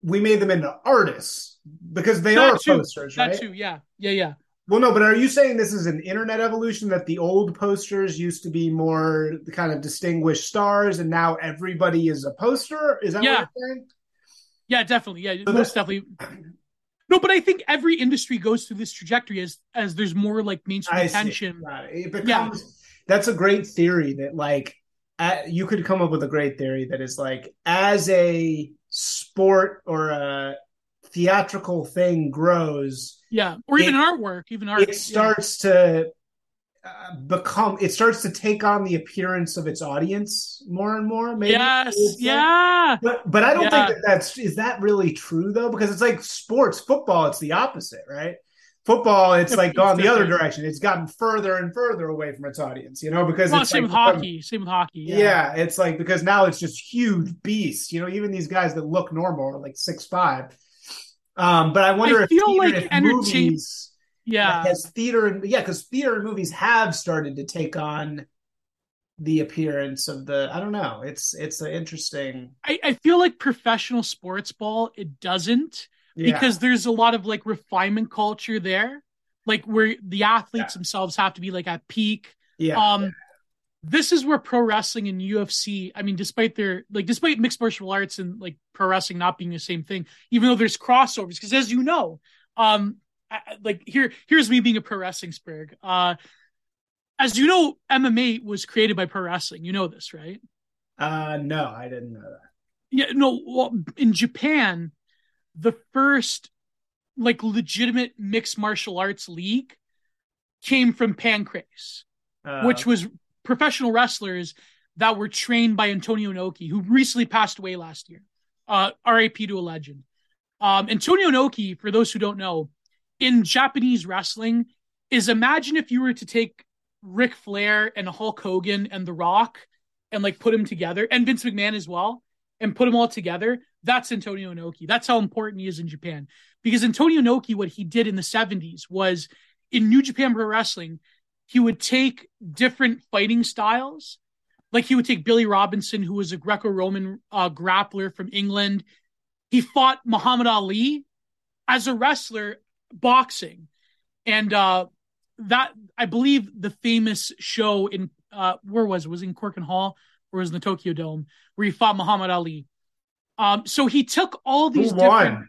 we made them into artists because they are too, posters, right? Too, yeah, yeah, yeah. Well, no, but are you saying this is an internet evolution that the old posters used to be more kind of distinguished stars, and now everybody is a poster? Is that yeah. what you're saying? Yeah, definitely. Yeah, so most that, definitely. *clears throat* No, but I think every industry goes through this trajectory as as there's more like mainstream attention. It becomes, yeah. that's a great theory that like uh, you could come up with a great theory that is like as a sport or a theatrical thing grows, yeah, or even it, artwork, even art, it starts yeah. to uh, become it starts to take on the appearance of its audience more and more maybe yes yeah but but i don't yeah. think that that's is that really true though because it's like sports football it's the opposite right football it's like gone the other direction it's gotten further and further away from its audience you know because well, it's same like, hockey same hockey yeah. yeah. it's like because now it's just huge beasts you know even these guys that look normal are like six five um but i wonder I if feel like if movies yeah. Like, has theater and yeah because theater and movies have started to take on the appearance of the i don't know. It's it's an interesting. I, I feel like professional sports ball it doesn't yeah. because there's a lot of like refinement culture there. Like where the athletes yeah. themselves have to be like at peak. Yeah. Um this is where pro wrestling and UFC, I mean, despite their like, despite mixed martial arts and like pro wrestling not being the same thing, even though there's crossovers, because as you know, um, like here here's me being a pro wrestling sprig. Uh, as you know, MMA was created by pro wrestling. You know this, right? Uh, no, I didn't know that. Yeah, no. Well, in Japan, the first like legitimate mixed martial arts league came from Pancrase, uh, which was professional wrestlers that were trained by Antonio Inoki, who recently passed away last year. Uh, RAP to a legend. Um, Antonio Inoki, for those who don't know, in Japanese wrestling is imagine if you were to take Ric Flair and Hulk Hogan and The Rock and like put them together and Vince McMahon as well and put them all together. That's Antonio Inoki. That's how important he is in Japan. Because Antonio Inoki, what he did in the 70s was in New Japan Pro Wrestling, he would take different fighting styles. Like he would take Billy Robinson, who was a Greco Roman uh, grappler from England. He fought Muhammad Ali as a wrestler boxing, and uh, that I believe the famous show in uh, where was it? Was it in Korakuen Hall or was it in the Tokyo Dome where he fought Muhammad Ali? Um, so he took all these Who. Won?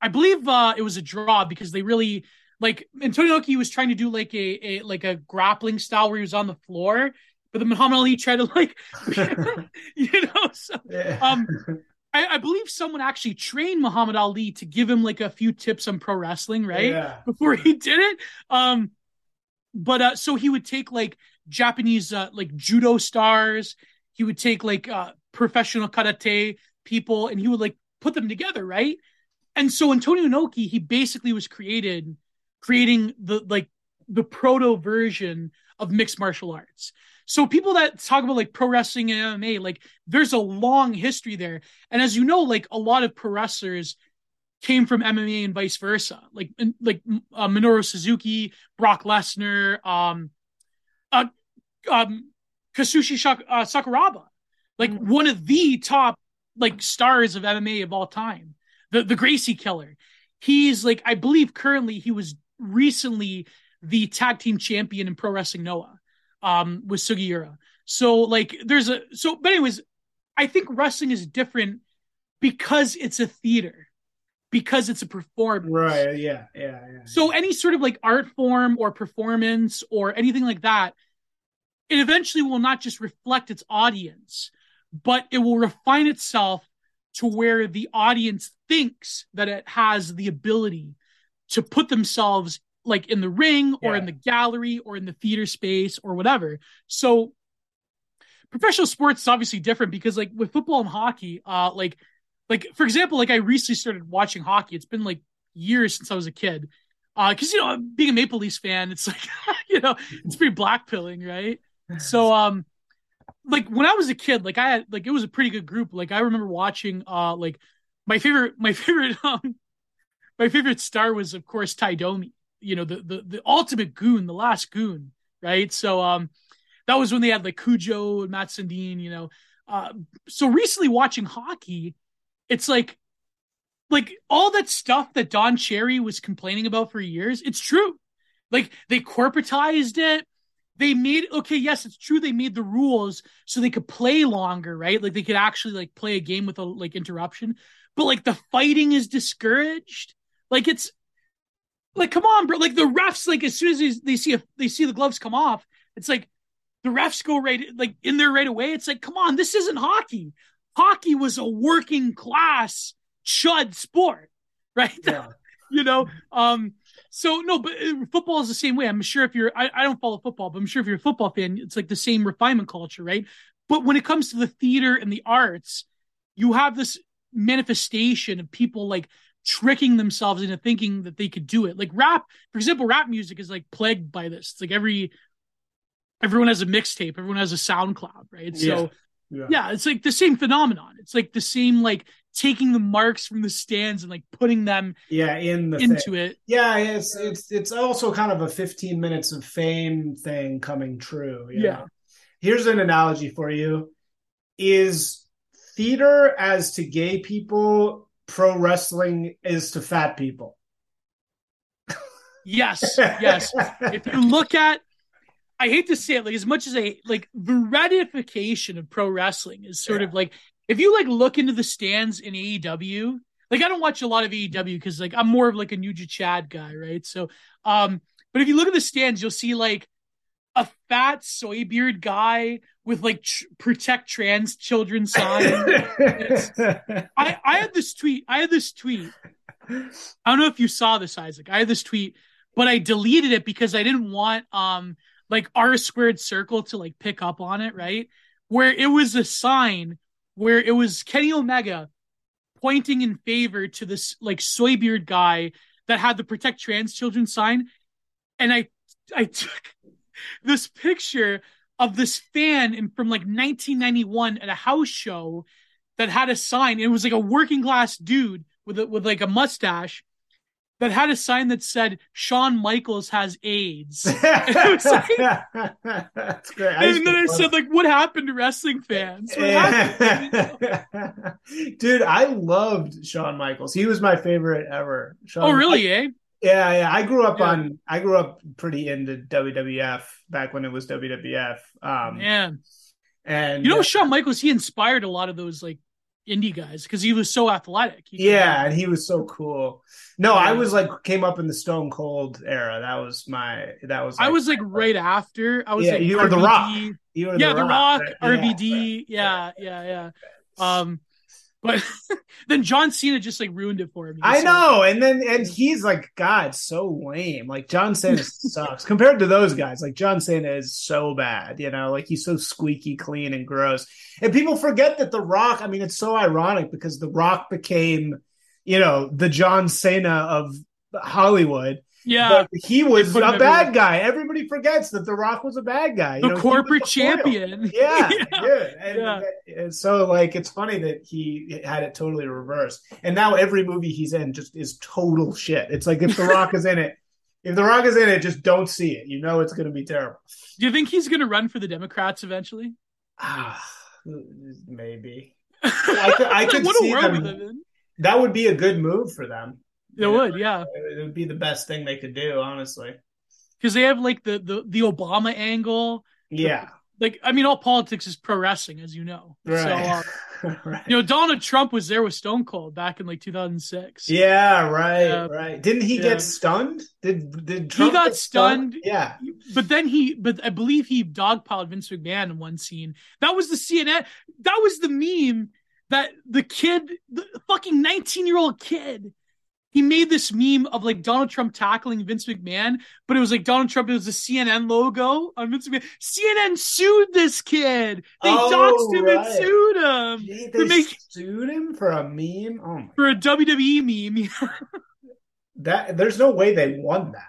I believe uh, it was a draw because they really like Antonio Inoki was trying to do like a, a like a grappling style where he was on the floor, but the Muhammad Ali tried to like, *laughs* you know, so, um, I, I, believe someone actually trained Muhammad Ali to give him like a few tips on pro wrestling, right? Yeah. Before he did it. Um, but uh, so he would take like Japanese uh, like judo stars. He would take like uh, professional karate people, and he would like put them together, right? And so Antonio Inoki, he basically was created, creating the like the proto version of mixed martial arts. So people that talk about like pro wrestling and MMA, like there's a long history there. And as you know, like a lot of pro wrestlers came from MMA and vice versa. Like like uh, Minoru Suzuki, Brock Lesnar, um, uh, um, Kazushi Shak- uh, Sakuraba, like mm-hmm. one of the top like stars of MMA of all time, the the Gracie Killer. He's like I believe currently he was recently the tag team champion in Pro Wrestling Noah um, with Sugiura. So like there's a so but anyways, I think wrestling is different because it's a theater. Because it's a performance. Right, yeah, yeah, yeah. So any sort of like art form or performance or anything like that, it eventually will not just reflect its audience, but it will refine itself to where the audience thinks that it has the ability to put themselves like in the ring or yeah. in the gallery or in the theater space or whatever. So professional sports is obviously different because like with football and hockey, uh like like for example, like I recently started watching hockey. It's been like years since I was a kid. Uh because you know, being a Maple Leafs fan, it's like *laughs* you know, it's pretty black pilling, right? So *laughs* um like when I was a kid, like I had like it was a pretty good group. Like I remember watching uh like my favorite my *laughs* favorite um my favorite star was of course Tie Domi you know the the the ultimate goon, the last goon, right? So um that was when they had like Cujo and Mats Sundin, you know. Uh, so recently watching hockey, it's like like all that stuff that Don Cherry was complaining about for years, it's true. Like they corporatized it. They made okay, yes, it's true. They made the rules so they could play longer, right? Like they could actually like play a game with a like interruption. But like the fighting is discouraged. Like it's like, come on, bro. Like the refs, like as soon as they see if they see the gloves come off, it's like the refs go right like in there right away. It's like, come on, this isn't hockey. Hockey was a working class chud sport, *laughs* right? Yeah. *laughs* you know, um, so no, but uh, football is the same way. I'm sure if you're, I, I don't follow football, but I'm sure if you're a football fan, it's like the same refinement culture, right? But when it comes to the theater and the arts, you have this manifestation of people like tricking themselves into thinking that they could do it. Like rap, for example, rap music is like plagued by this. It's like every everyone has a mixtape, everyone has a SoundCloud, right? So yeah. yeah, it's like the same phenomenon. It's like the same like taking the marks from the stands and like putting them yeah in the into thing. it. Yeah, it's it's it's also kind of a 15 minutes of fame thing coming true. yeah. Know? Here's an analogy for you. Is theater as to gay people pro wrestling is to fat people. yes, *laughs* yes. if you look at, I hate to say it, like as much as a like the ratification of pro wrestling is sort yeah. of like if you like look into the stands in AEW, like I don't watch a lot of AEW because like I'm more of like a New Chad guy, right? So, um, but if you look at the stands, you'll see like a fat soy beard guy with like tr- protect trans children sign. *laughs* I I had this tweet. I had this tweet. I don't know if you saw this, Isaac. I had this tweet, but I deleted it because I didn't want um like R squared circle to like pick up on it, right? Where it was a sign where it was Kenny Omega pointing in favor to this like soy beard guy that had the protect trans children sign, and I I took this picture of this fan in, from like 1991 at a house show that had a sign. It was like a working class dude with a, with like a mustache that had a sign that said Shawn Michaels has AIDS. *laughs* like, That's great. and then I said, like, what happened to wrestling fans? *laughs* Dude, I loved Shawn Michaels. He was my favorite ever. Shawn oh, really? eh? Yeah, yeah. I grew up yeah. on. I grew up pretty into WWF back when it was WWF. Um, yeah. And you know, Shawn Michaels, he inspired a lot of those like indie guys because he was so athletic. yeah, and he was so cool. No, yeah. I was like came up in the Stone Cold era. That was my that was. Like, I was like right after. I was yeah, like you were the Rock. You were yeah, the Rock, the rock RVD. Yeah, yeah, yeah. yeah. Um, but *laughs* then John Cena just like ruined it for me. I so. know, and then and he's like, God, so lame. Like John Cena *laughs* sucks compared to those guys. Like John Cena is so bad, you know, like he's so squeaky clean and gross. And people forget that The Rock. I mean, it's so ironic because The Rock became, you know, the John Cena of Hollywood yeah, but he was a bad guy. Everybody forgets that The Rock was a bad guy. The you know, corporate the champion. Yeah, *laughs* yeah. yeah. And, yeah. and so like it's funny that he had it totally reversed. And now every movie he's in just is total shit. It's like if The *laughs* Rock is in it, if The Rock is in it, just don't see it. You know it's going to be terrible. Do you think he's going to run for the Democrats eventually? Ah, maybe. *laughs* I could, I could see them. That would be a good move for them. It would, yeah. It would be the best thing they could do, honestly. Because they have like the, the the Obama angle. Yeah. Like I mean, all politics is pro wrestling, as you know. Right. So, uh, *laughs* right. you know, Donald Trump was there with Stone Cold back in like 2006. Yeah, right, uh, right. Didn't he yeah. get stunned? Did did Trump he got stunned? stunned? Yeah, but then he, but I believe he dogpiled Vince McMahon in one scene. That was the CNN. That was the meme that the kid, the fucking 19 year old kid he made this meme of like Donald Trump tackling Vince McMahon, but it was like Donald Trump. It was the CNN logo on Vince McMahon. CNN sued this kid. They oh, doxed him right. and sued him. Gee, they make, sued him for a meme. Oh my for a WWE meme. *laughs* that there's no way they won that.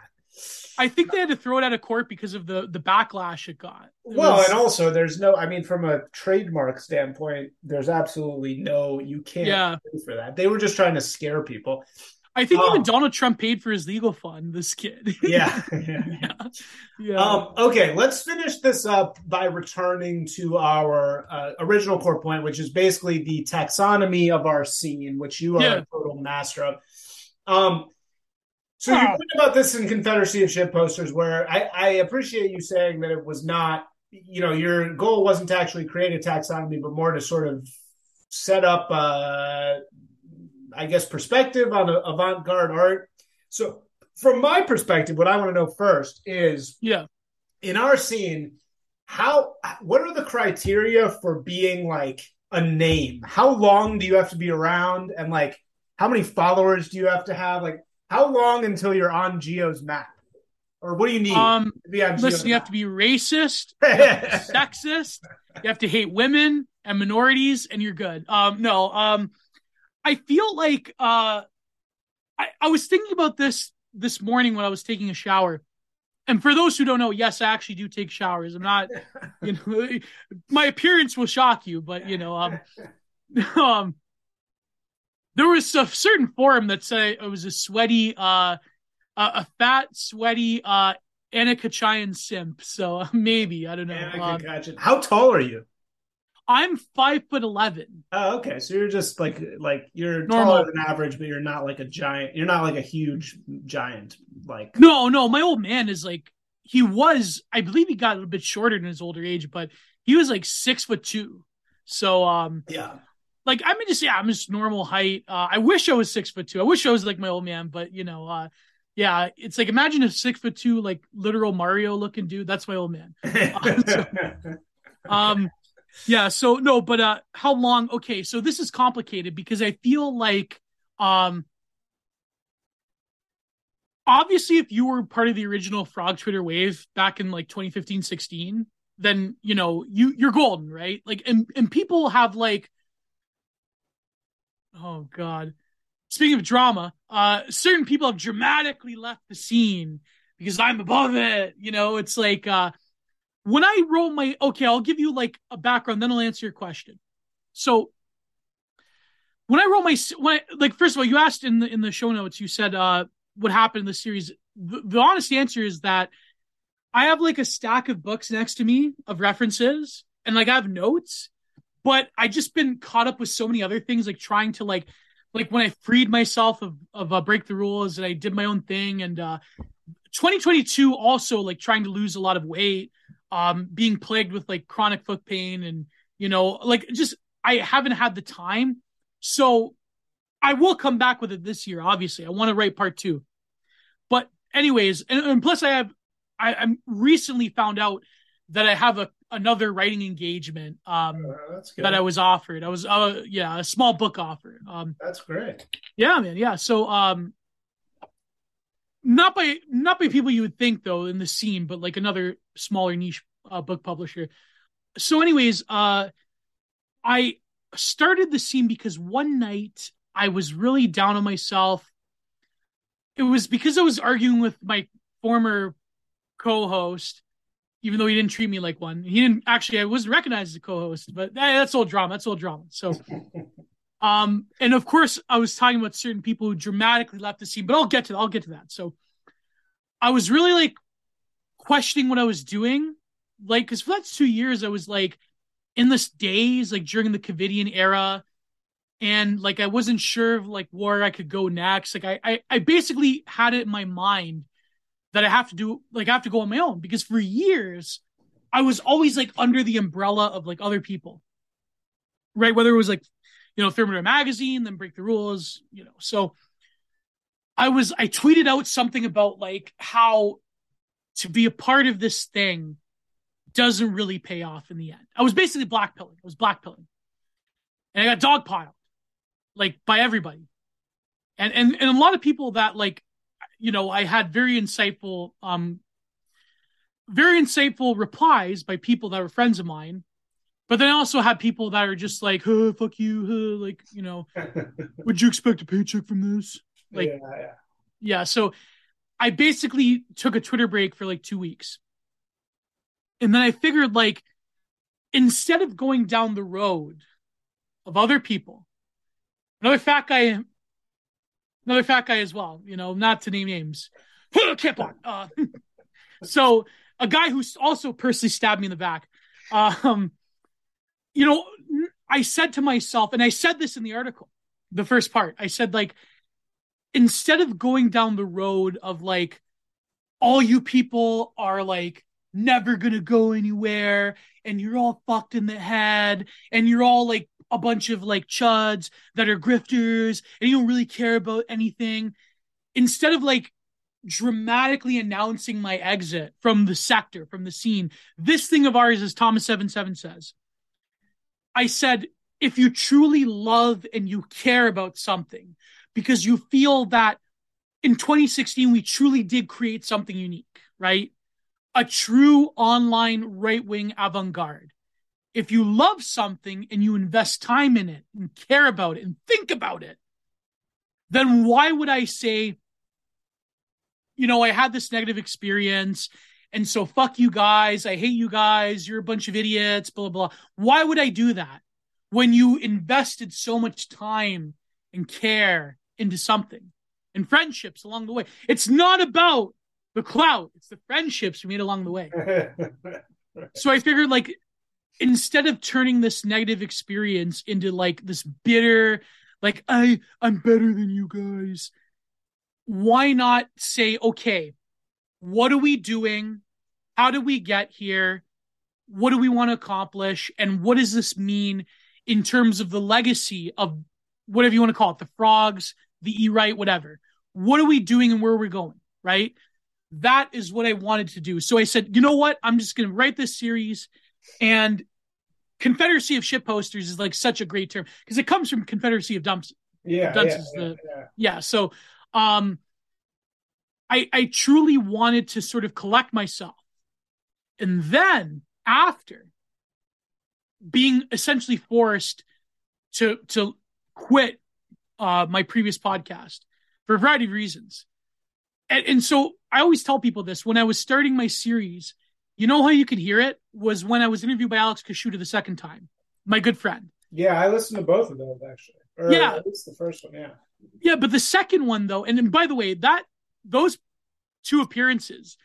I think they had to throw it out of court because of the the backlash it got. It well, was... and also there's no. I mean, from a trademark standpoint, there's absolutely no. You can't yeah. for that. They were just trying to scare people. I think um, even Donald Trump paid for his legal fund. This kid. *laughs* yeah. yeah. yeah. Um, okay, let's finish this up by returning to our uh, original core point, which is basically the taxonomy of our scene, which you are yeah. a total master of. Um, so you talked about this in Confederacy of Ship posters, where I, I appreciate you saying that it was not, you know, your goal wasn't to actually create a taxonomy, but more to sort of set up uh, I guess, perspective on avant garde art. So, from my perspective, what I want to know first is yeah, in our scene, how what are the criteria for being like a name? How long do you have to be around, and like how many followers do you have to have? Like how long until you're on Gio's map? Or what do you need? Um, listen, *laughs* you have to be racist, sexist, you have to hate women and minorities, and you're good. Um, no, um, I feel like uh, I, I was thinking about this this morning when I was taking a shower. And for those who don't know, yes, I actually do take showers. I'm not, *laughs* you know, my appearance will shock you, but you know, um, *laughs* um, there was a certain forum that said it was a sweaty, uh, a, fat, sweaty, uh, Ana Kasparian simp. So *laughs* maybe I don't know. Um, How tall are you? I'm five foot eleven. Oh, okay. So you're just like like you're Normal. taller than average, but you're not like a giant. You're not like a huge giant. Like no, no. My old man is like he was. I believe he got a little bit shorter in his older age, but he was like six foot two. So um yeah. Like I'm just yeah, I'm just normal height. Uh, I wish I was six foot two. I wish I was like my old man, but you know, uh, yeah, it's like imagine a six foot two, like literal Mario looking dude. That's my old man. *laughs* *laughs* um, so, um yeah so no but uh how long okay so this is complicated because i feel like um obviously if you were part of the original frog twitter wave back in like 2015 16 then you know you you're golden right? Like and and people have like oh god. Speaking of drama uh certain people have dramatically left the scene because i'm above it you know? It's like uh when I wrote my okay, I'll give you like a background, then I'll answer your question. So when I wrote my when I, like first of all, you asked in the in the show notes, you said uh what happened in the series. The, the honest answer is that I have like a stack of books next to me of references, and like I have notes, but I just been caught up with so many other things, like trying to like like when I freed myself of of uh, break the rules and I did my own thing, and uh 2022 also like trying to lose a lot of weight um, being plagued with like chronic foot pain and you know, like just I haven't had the time So I will come back with it this year. Obviously, I want to write part two. But anyways, and, and plus I have I, I'm recently found out that I have a another writing engagement um Uh, that I was offered. I was uh yeah, a small book offer. Um That's great. yeah, man, yeah. So um not by not by people you would think though in the scene, but like another smaller niche uh, book publisher. So anyways, uh I started the scene because one night I was really down on myself. It was because I was arguing with my former co-host even though he didn't treat me like one. He didn't actually. I wasn't recognized as a co-host, but that's all drama. That's all drama. So, *laughs* um, and of course, I was talking about certain people who dramatically left the scene, but I'll get to that. I'll get to that. So, I was really like questioning what I was doing, like because for that two years I was like in this days, like during the Covidian era, and like I wasn't sure of like where I could go next. Like I, I, I basically had it in my mind that I have to do like I have to go on my own because for years I was always like under the umbrella of like other people. Right? Whether it was like, you know, Thermidor magazine, then break the rules, you know. So I was I tweeted out something about like how to be a part of this thing doesn't really pay off in the end. I was basically blackpilling. I was blackpilling. And I got dogpiled like by everybody. And and and a lot of people that like you know, I had very insightful, um, very insightful replies by people that were friends of mine. But then I also had people that are just like, huh, fuck you, huh, like, you know, *laughs* would you expect a paycheck from this? Like, yeah, yeah. yeah. So I basically took a Twitter break for like two weeks. And then I figured, like, instead of going down the road of other people, another fat guy another fat guy as well. You know, not to name names. *laughs* Kip on. Uh, *laughs* so a guy who's also personally stabbed me in the back. Um, you know, I said to myself, and I said this in the article, the first part. I said like, instead of going down the road of like, all you people are like never gonna go anywhere, and you're all fucked in the head, and you're all like a bunch of like chuds that are grifters and you don't really care about anything. Instead of like dramatically announcing my exit from the sector, from the scene, this thing of ours, as Thomas 77 says, I said, if you truly love and you care about something, because you feel that in 2016, we truly did create something unique, right? A true online right wing avant garde if you love something and you invest time in it and care about it and think about it, then why would I say, you know, I had this negative experience and so fuck you guys. I hate you guys. You're a bunch of idiots, blah, blah, blah. Why would I do that when you invested so much time and care into something. And friendships along the way? It's not about the clout, it's the friendships we made along the way. *laughs* so I figured, like, instead of turning this negative experience into like this bitter like i i'm better than you guys why not say okay what are we doing? How do we get here? What do we want to accomplish? And what does this mean in terms of the legacy of whatever you want to call it the frogs the e-right whatever what are we doing and where are we going right that is what i wanted to do so i said you know what i'm just going to write this series and Confederacy of shit posters is like such a great term because it comes from Confederacy of dumps. Yeah, dunce yeah, is yeah, the, yeah. yeah. So, um, I I truly wanted to sort of collect myself, and then after being essentially forced to to quit uh, my previous podcast for a variety of reasons, and, and so I always tell people this when I was starting my series. You know how you could hear it was when I was interviewed by Alex Kaschuta the second time, my good friend. Yeah, I listened to both of those actually. Or Yeah. at least the first one. Yeah. Yeah, but the second one though, and, and by the way, that those two appearances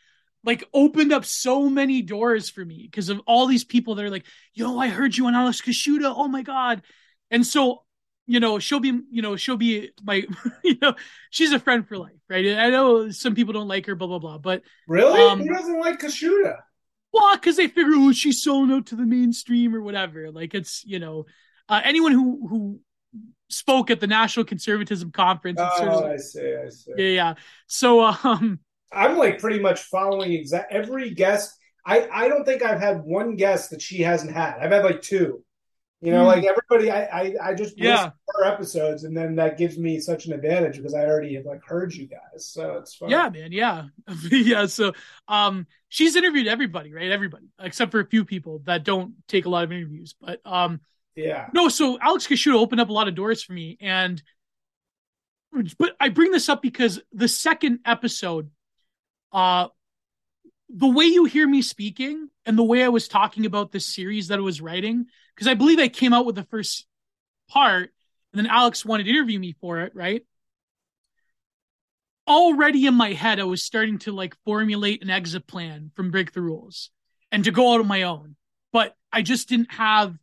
like opened up so many doors for me because of all these people that are like, "Yo, I heard you on Alex Kaschuta. Oh my god!" And so, you know, she'll be, you know, she'll be my, *laughs* you know, she's a friend for life, right? I know some people don't like her, blah blah blah, but Really? Um, Who doesn't like Kaschuta? well, because they figure, oh, she's selling out to the mainstream or whatever. Like it's, you know, uh, anyone who who spoke at the National Conservatism Conference. Oh, sort of, I see. I see. yeah, yeah. So, um, I'm like pretty much following exact every guest. I I don't think I've had one guest that she hasn't had. I've had like two. You know, Hmm. like everybody, I I, I just Yeah. her episodes, and then that gives me such an advantage because I already have like heard you guys, so it's fun. yeah, man, yeah, *laughs* yeah. So, um, she's interviewed everybody, right? Everybody except for a few people that don't take a lot of interviews. But, um, yeah, no. So Alex Kaschuta opened up a lot of doors for me, and but I bring this up because the second episode, uh, the way you hear me speaking and the way I was talking about this series that I was writing, because I believe I came out with the first part, and then Alex wanted to interview me for it, right? Already in my head, I was starting to like formulate an exit plan from Break the Rules and to go out on my own. But I just didn't have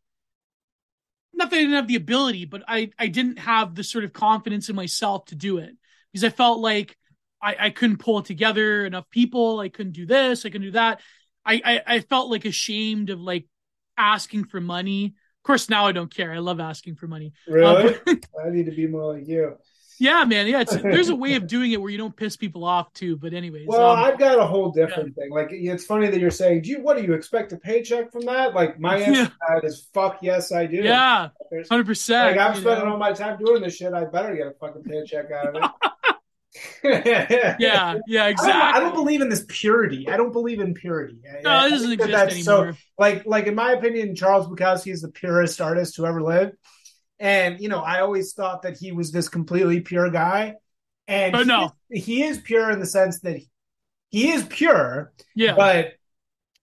not that I didn't have the ability, but I I didn't have the sort of confidence in myself to do it because I felt like I, I couldn't pull together enough people. I couldn't do this. I couldn't do that. I, I I felt like ashamed of like asking for money. Of course, now I don't care. I love asking for money. really. Uh, *laughs* but- I need to be more like you. yeah, man. Yeah, it's there's a way of *laughs* doing it where you don't piss people off too. But anyways, Well, um, I've got a whole different thing. Like, it's funny that you're saying, "Do you? What do you expect a paycheck from that?" Like, my *laughs* answer Yeah. to that is, "Fuck yes, I do." yeah, hundred percent. Like I'm spending all my time doing this shit. I better get a fucking paycheck out of it. Yeah, yeah, I don't, exactly. I don't believe in this purity. I don't believe in purity. No, I it doesn't exist that's so- like, like in my opinion, Charles Bukowski is the purest artist who ever lived. And you know, I always thought that he was this completely pure guy. And But he, no. is, he is pure in the sense that he is pure, yeah, but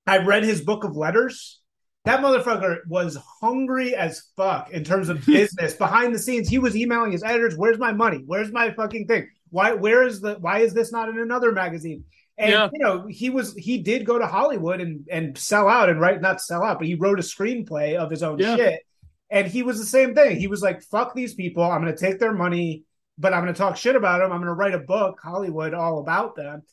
I read his book of letters. That motherfucker was hungry as fuck in terms of *laughs* business behind the scenes. He was emailing his editors, "Where's my money? Where's my fucking thing? Why? Where is the? Why is this not in another magazine?" And Yeah. you know, he was he did go to Hollywood and and sell out and write not sell out, but he wrote a screenplay of his own Yeah. shit. And he was the same thing. He was like, "Fuck these people. I'm going to take their money." But I'm going to talk shit about them. I'm going to write a book, Hollywood, all about them. *laughs*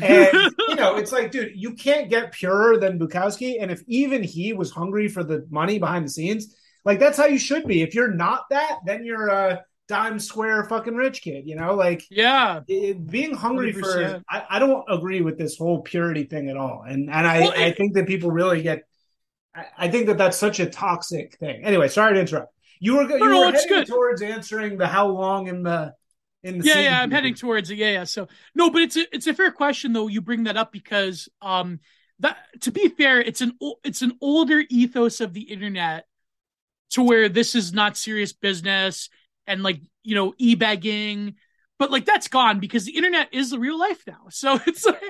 And you know, it's like, dude, you can't get purer than Bukowski. And if even he was hungry for the money behind the scenes, like that's how you should be. If you're not that, then you're a dime square fucking rich kid. You know, like yeah, it, being hungry for. 100%. I, I don't agree with this whole purity thing at all. And and I Well, I think that people really get. I, I think that that's such a toxic thing. Anyway, sorry to interrupt. You were you no, were it's heading good. towards answering the how long in the in the yeah, yeah. I'm heading towards it. Yeah, yeah. So no, but it's a it's a fair question though. You bring that up because um that to be fair, it's an it's an older ethos of the internet to where this is not serious business and like you know e-begging, but like that's gone because the internet is the real life now. *laughs* So it's like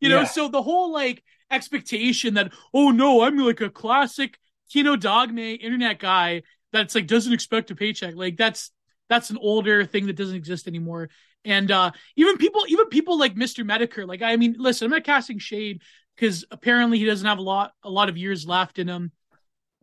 you know, Yeah. so the whole like expectation that oh no, I'm like a classic Kino Dogme internet guy that's like doesn't expect a paycheck. Like that's that's an older thing that doesn't exist anymore. And uh even people even people like Mr. Metokur, like I mean, listen, I'm not casting shade because apparently he doesn't have a lot a lot of years left in him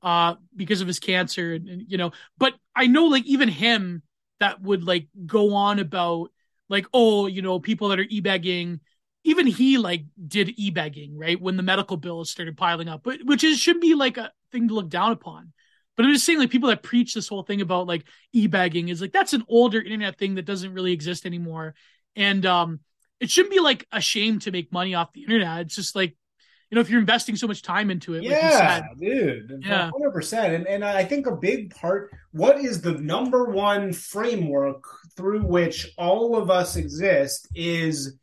uh because of his cancer and, and you know, but I know like even him that would like go on about like, oh, you know, people that are e-begging. Even he like did e-begging right when the medical bills started piling up but which is should be like a thing to look down upon. But i'm just saying like people that preach this whole thing about like e-begging is like that's an older internet thing that doesn't really exist anymore. And um it shouldn't be like a shame to make money off the internet. It's just like you know if you're investing so much time into it like yeah, said dude. Yeah. hundred percent. And and I think a big part. What is the number one framework through which all of us exist is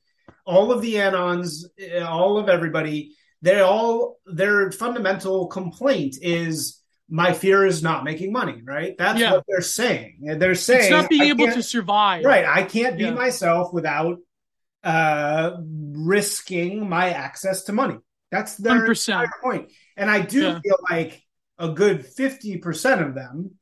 all of the anons, eh, all of everybody. They all their fundamental complaint is my fear is not making money. Right. That's Yeah. what they're saying. They're saying it's not being I able to survive Right. I can't be Yeah. myself without uh risking my access to money. That's their 100%. entire point. And I do Yeah. feel like a good 50% of them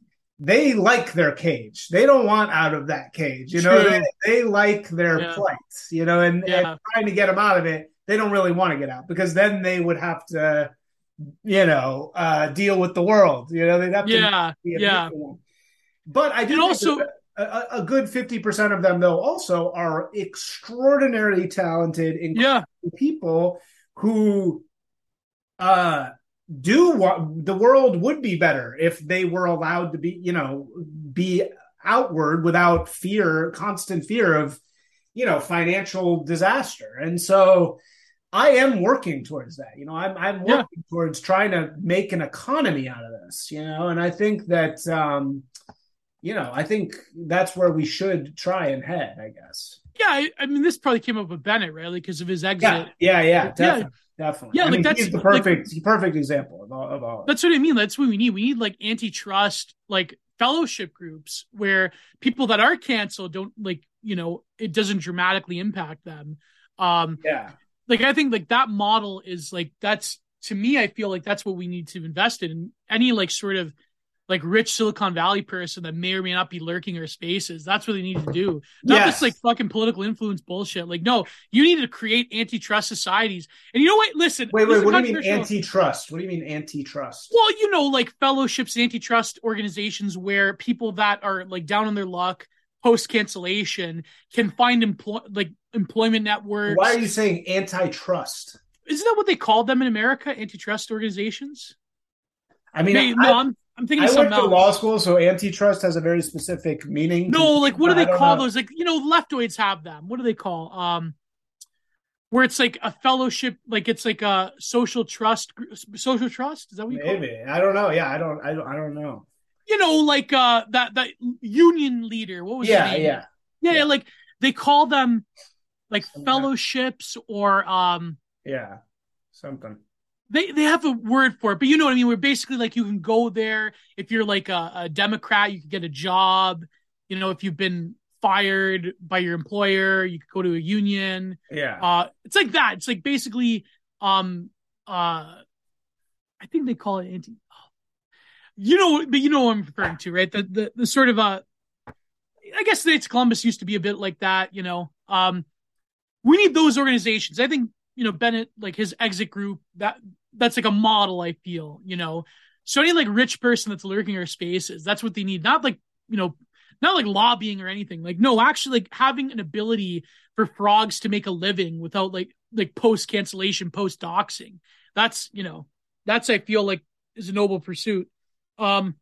they like their cage. They don't want out of that cage. You know, they, they like their Yeah. plight, you know, and, Yeah. and trying to get them out of it, they don't really want to get out because then they would have to, you know, uh, deal with the world. You know, they'd have to yeah be a yeah. But I do also- a, a- good 50% of them, though, also are extraordinarily talented, yeah people who uh, do want the world would be better if they were allowed to be, you know, be outward without fear, constant fear of, you know, financial disaster. And so I am working towards that. You know, I'm I'm working yeah. towards trying to make an economy out of this, you know, and I think that um you know, I think that's where we should try and head, I guess. Yeah, I, I mean, this probably came up with Bennett, really, Because of his exit. Yeah, yeah, yeah, definitely, yeah. definitely. Yeah, I like mean, that's he's the perfect, like, perfect example of all, of all. That's what I mean. That's what we need. We need like antitrust, like fellowship groups where people that are canceled don't like, you know, it doesn't dramatically impact them. Um, yeah. Like I think like that model is like that's to me. I feel like that's what we need to invest in. Any like sort of like rich Silicon Valley person that may or may not be lurking our spaces. That's what they need to do. Not yes. this like fucking political influence bullshit. Like, no, you need to create antitrust societies. And you know what? Listen. Wait, wait. What do you mean antitrust? What do you mean antitrust? Well, you know, like fellowships, antitrust organizations where people that are like down on their luck post cancellation can find employ like employment networks. Why are you saying antitrust? Isn't that what they call them in America? Antitrust organizations. I mean, Maybe, I, no, I'm, I'm thinking. I went to law school, so antitrust has a very specific meaning. No, like what do they call know. those? Like you know, leftoids have them. What do they call? Um, where it's like a fellowship, like it's like a social trust, social trust. Is that what you call? Maybe. I don't know. Yeah, I don't. I don't. I don't know. You know, like uh, that that union leader. What was? Yeah, yeah, yeah, yeah. Like they call them like fellowships or um. Yeah, something they they have a word for it, but you know what I mean. We're basically like you can go there if you're like a, a Democrat, you can get a job. You know, if you've been fired by your employer, you could go to a union. Yeah, uh, it's like that. It's like basically, um, uh, I think they call it anti. You know, but you know what I'm referring to, right? The the the sort of uh, I guess States Columbus used to be a bit like that. You know, um, we need those organizations. I think you know Bennett, like his exit group, that that's like a model I feel, you know. So any like rich person that's lurking our spaces, that's what they need. Not like, you know, not like lobbying or anything. Like, no, actually like having an ability for frogs to make a living without like like post cancellation, post doxing. That's, you know, that's I feel like is a noble pursuit. Um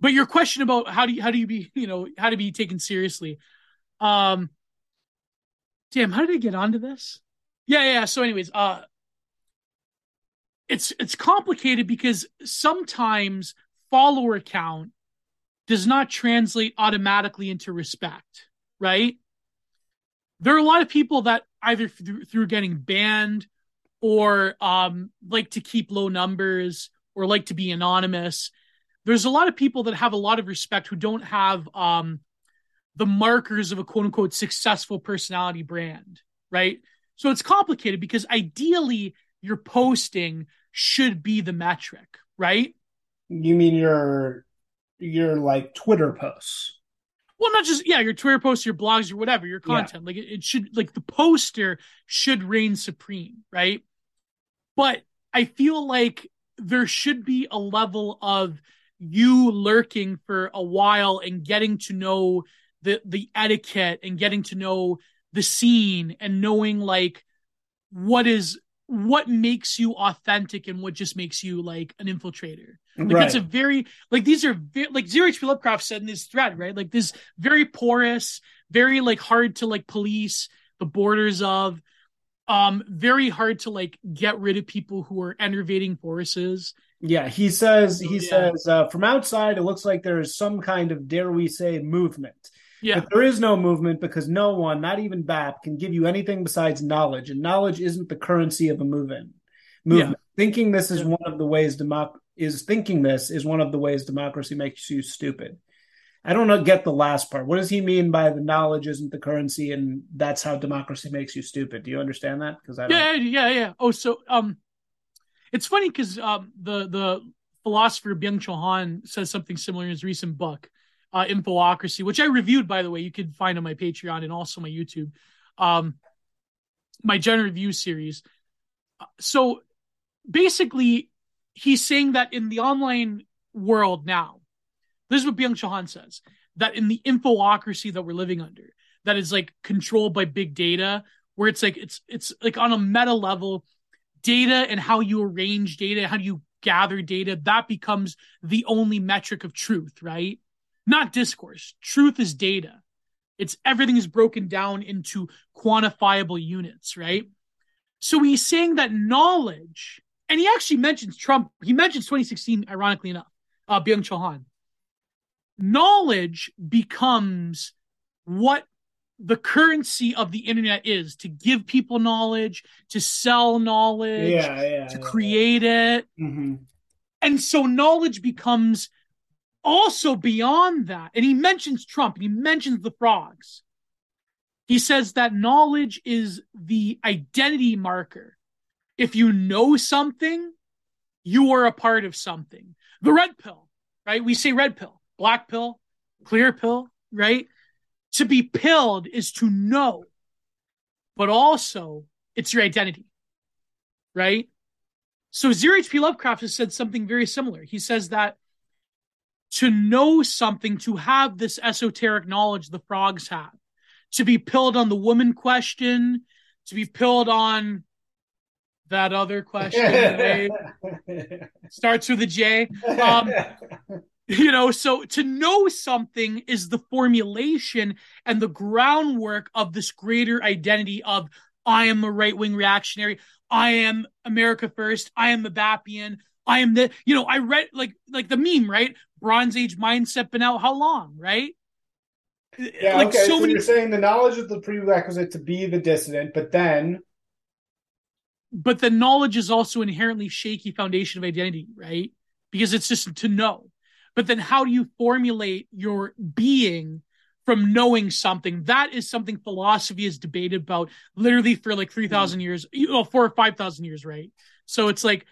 but your question about how do you how do you be, *laughs* you know, how to be taken seriously. Um damn, how did I get onto this? Yeah, yeah. So anyways, uh it's it's complicated because sometimes follower count does not translate automatically into respect, right? There are a lot of people that either through, through getting banned or um, like to keep low numbers or like to be anonymous. There's a lot of people that have a lot of respect who don't have um, the markers of a quote unquote successful personality brand, right? So it's complicated because ideally your posting should be the metric, right? You mean your your like Twitter posts? Well, not just yeah, your Twitter posts, your blogs, or whatever, your content. Yeah. Like it, it should like the poster should reign supreme, right? But I feel like there should be a level of you lurking for a while and getting to know the the etiquette and getting to know the scene and knowing like what is what makes you authentic and what just makes you like an infiltrator. Like right. that's a very like these are ve- like zero HP Lovecraft said in this thread, right? Like this very porous, very like hard to like police the borders of, um, very hard to like get rid of people who are enervating forces. Yeah, he says he yeah. says uh, from outside it looks like there is some kind of dare we say movement. Yeah. But there is no movement because no one, not even BAP, can give you anything besides knowledge, and knowledge isn't the currency of a movement. Movement. Yeah. Thinking this is one of the ways democ- is thinking this is one of the ways democracy makes you stupid. I don't know, get the last part. What does he mean by the knowledge isn't the currency, and that's how democracy makes you stupid? Do you understand that? Because I don't... yeah, yeah, yeah. Oh, so um, it's funny because um, the the philosopher Byung Chul Han says something similar in his recent book uh, which I reviewed, by the way. You can find on my Patreon and also my YouTube. Um, my general review series. So basically, he's saying that in the online world now, this is what Byung Chul Han says that in the infocracy that we're living under, that is like controlled by big data, where it's like it's it's like on a meta level, data and how you arrange data, how do you gather data, that becomes the only metric of truth, right? Not discourse. Truth is data. It's everything is broken down into quantifiable units, right? So he's saying that knowledge, and he actually mentions Trump, he mentions 2016, ironically enough, uh, Byung Chul Han. Knowledge becomes what the currency of the internet is to give people knowledge, to sell knowledge, yeah, yeah, to yeah, create it. Mm-hmm. And so knowledge becomes also beyond that. And he mentions Trump and he mentions the frogs. He says that knowledge is the identity marker. If you know something, you are a part of something. The red pill, right? We say red pill, black pill, clear pill, right? To be pilled is to know, but also it's your identity, right? So Zero H.P. Lovecraft has said something very similar. He says that to know something, to have this esoteric knowledge the frogs have, to be pilled on the woman question, to be pilled on that other question *laughs* starts with a J. Um, *laughs* you know, so to know something is the formulation and the groundwork of this greater identity of I am a right wing reactionary. I am America first. I am a Bapian. I am the, you know, I read like like the meme, right? Bronze Age mindset been out how long, right? Yeah, like okay. So, so many... you're saying the knowledge is the prerequisite to be the dissident, but then but the knowledge is also inherently shaky foundation of identity, right? Because it's just to know. But then how do you formulate your being from knowing something? That is something philosophy is debated about literally for like 3,000 mm. years, you know, four or 5,000 years, right? So it's like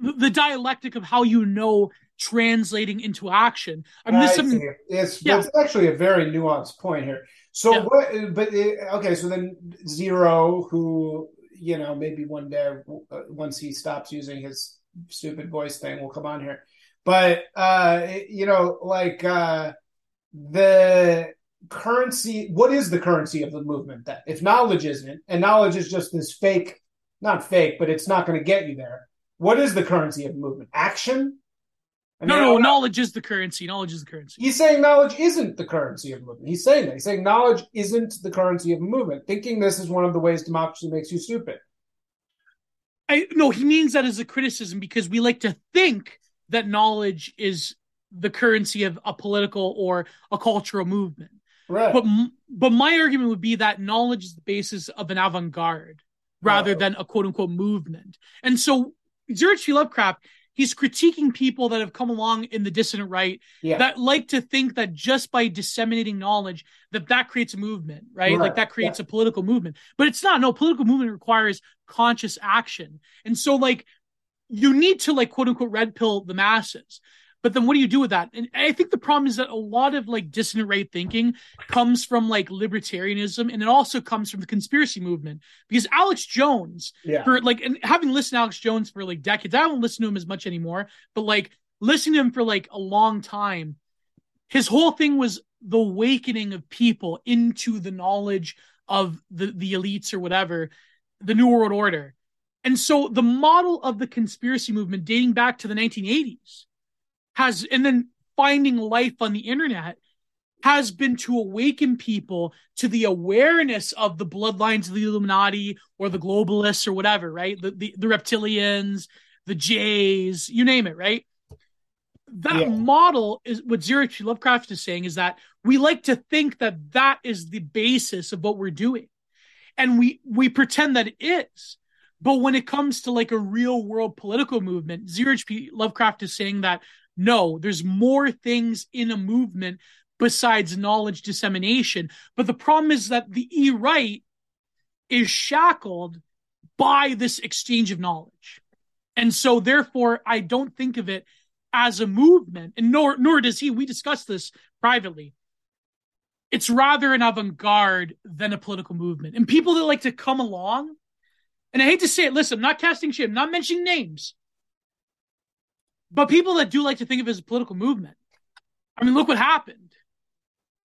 the, dialectic of how you know translating into action. I mean, this I it's, yeah. it's actually a very nuanced point here. So, yeah. what, but okay, so then Zero, who you know, maybe one day uh, once he stops using his stupid voice thing, will come on here. But uh, you know, like uh, the currency. What is the currency of the movement? That if knowledge isn't, and knowledge is just this fake, not fake, but it's not going to get you there. What is the currency of movement? Action. I mean, no, no, knowledge is the currency. Knowledge is the currency. He's saying knowledge isn't the currency of movement. He's saying that. He's saying knowledge isn't the currency of movement. Thinking this is one of the ways democracy makes you stupid. I no, he means that as a criticism because we like to think that knowledge is the currency of a political or a cultural movement. Right. But but my argument would be that knowledge is the basis of an avant-garde rather oh. than a quote unquote movement. And so Zero Lovecraft he's critiquing people that have come along in the dissident right yeah. that like to think that just by disseminating knowledge that that creates a movement right, right. like that creates yeah. a political movement but it's not no political movement requires conscious action and so like you need to like quote unquote red pill the masses but then what do you do with that? And I think the problem is that a lot of like dissident right thinking comes from like libertarianism and it also comes from the conspiracy movement because Alex Jones, yeah. for like, and having listened to Alex Jones for like decades, I don't listen to him as much anymore, but like listening to him for like a long time, his whole thing was the awakening of people into the knowledge of the, the elites or whatever, the New World Order. And so the model of the conspiracy movement dating back to the 1980s has, and then finding life on the internet has been to awaken people to the awareness of the bloodlines of the Illuminati or the globalists or whatever, right? The, the, the reptilians, the Jays, you name it, right? That yeah. model is what Zero Lovecraft is saying is that we like to think that that is the basis of what we're doing. And we, we pretend that it is. But when it comes to like a real world political movement, Zero H.P. Lovecraft is saying that no, there's more things in a movement besides knowledge dissemination. But the problem is that the E right is shackled by this exchange of knowledge. And so therefore I don't think of it as a movement, and nor nor does he. We discussed this privately. It's rather an avant-garde than a political movement. And people that like to come along, and I hate to say it, listen, I'm not casting shame, I'm not mentioning names. But people that do like to think of it as a political movement, I mean, look what happened.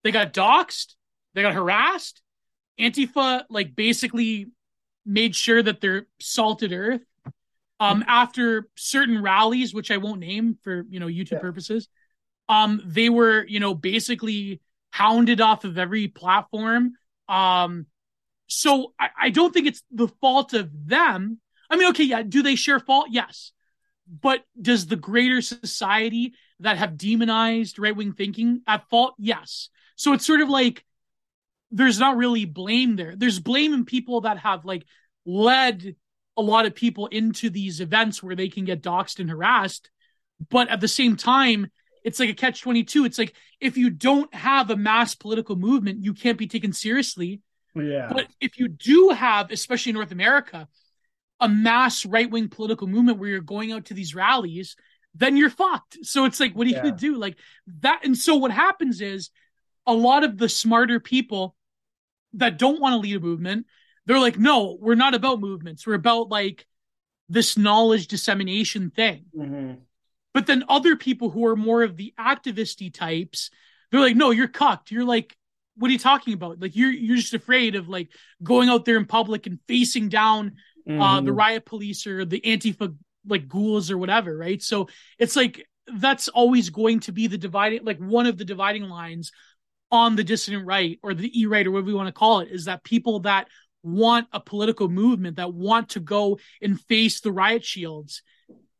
They got doxxed, they got harassed. Antifa, like, basically made sure that they're salted earth. Um, after certain rallies, which I won't name for you know YouTube yeah. purposes, Um, they were, you know, basically hounded off of every platform. Um, so I, I don't think it's the fault of them. I mean, okay, yeah, do they share fault? Yes. But does the greater society that have demonized right wing thinking at fault? Yes. So it's sort of like there's not really blame there. There's blame in people that have like led a lot of people into these events where they can get doxxed and harassed. But at the same time, it's like a catch 22. It's like if you don't have a mass political movement, you can't be taken seriously. Yeah. But if you do have, especially in North America, a mass right wing political movement where you're going out to these rallies, then you're fucked. So it's like, what are you yeah. going to do? Like that. And so what happens is a lot of the smarter people that don't want to lead a movement, they're like, no, we're not about movements. We're about like this knowledge dissemination thing. Mm-hmm. But then other people who are more of the activisty types, they're like, no, you're cucked. You're like, what are you talking about? Like you're you're just afraid of like going out there in public and facing down mm-hmm. uh, the mm-hmm. riot police or the Antifa like ghouls or whatever, right? So it's like that's always going to be the dividing like one of the dividing lines on the dissident right or the e right or whatever we want to call it is that people that want a political movement that want to go and face the riot shields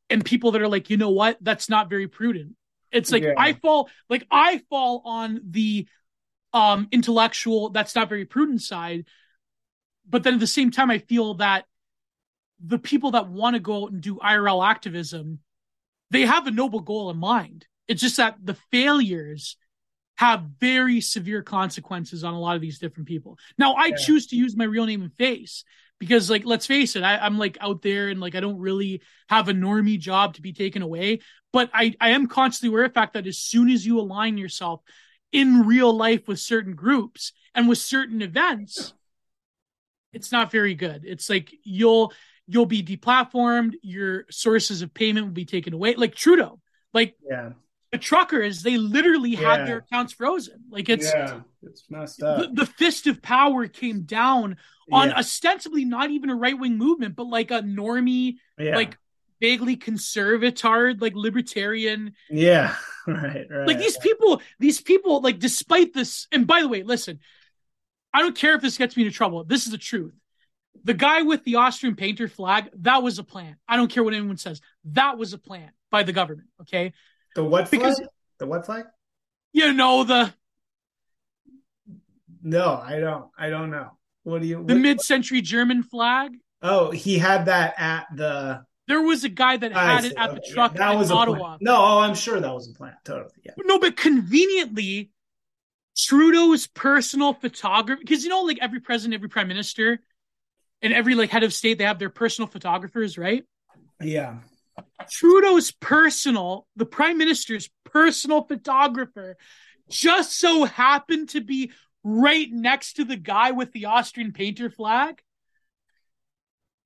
and people that are like you know what that's not very prudent it's like yeah. i fall like i fall on the um intellectual that's not very prudent side but then at the same time i feel that the people that want to go out and do irl activism they have a noble goal in mind it's just that the failures have very severe consequences on a lot of these different people. Now, I yeah. choose to use my real name and face because, like, let's face it, I, am like out there and like I don't really have a normie job to be taken away. But I, I am constantly aware of the fact that as soon as you align yourself in real life with certain groups and with certain events, it's not very good. It's like you'll you'll be deplatformed, your sources of payment will be taken away. Like Trudeau, like yeah. the truckers they literally yeah. had their accounts frozen. Like it's yeah it's messed up. the, the fist of power came down on ostensibly not even a right-wing movement but like a normie like vaguely conservatard like libertarian. Yeah *laughs* right right like these people these people like despite this and by the way listen i don't care if this gets me into trouble. This is the truth the guy with the austrian painter flag that was a plan i don't care what anyone says that was a plan by the government okay the what because, flag? The what flag? You know the. No, I don't. I don't know. What do you? The mid-century German flag. Oh, he had that at the. There was a guy that had it at okay, the truck yeah, that was Ottawa. No, oh, I'm sure that was a plan. Totally. Yeah. No, but conveniently, Trudeau's personal photographer, because you know, like every president, every prime minister, and every like head of state, they have their personal photographers, right? Yeah. Trudeau's personal, the prime minister's personal photographer, just so happened to be right next to the guy with the Austrian painter flag.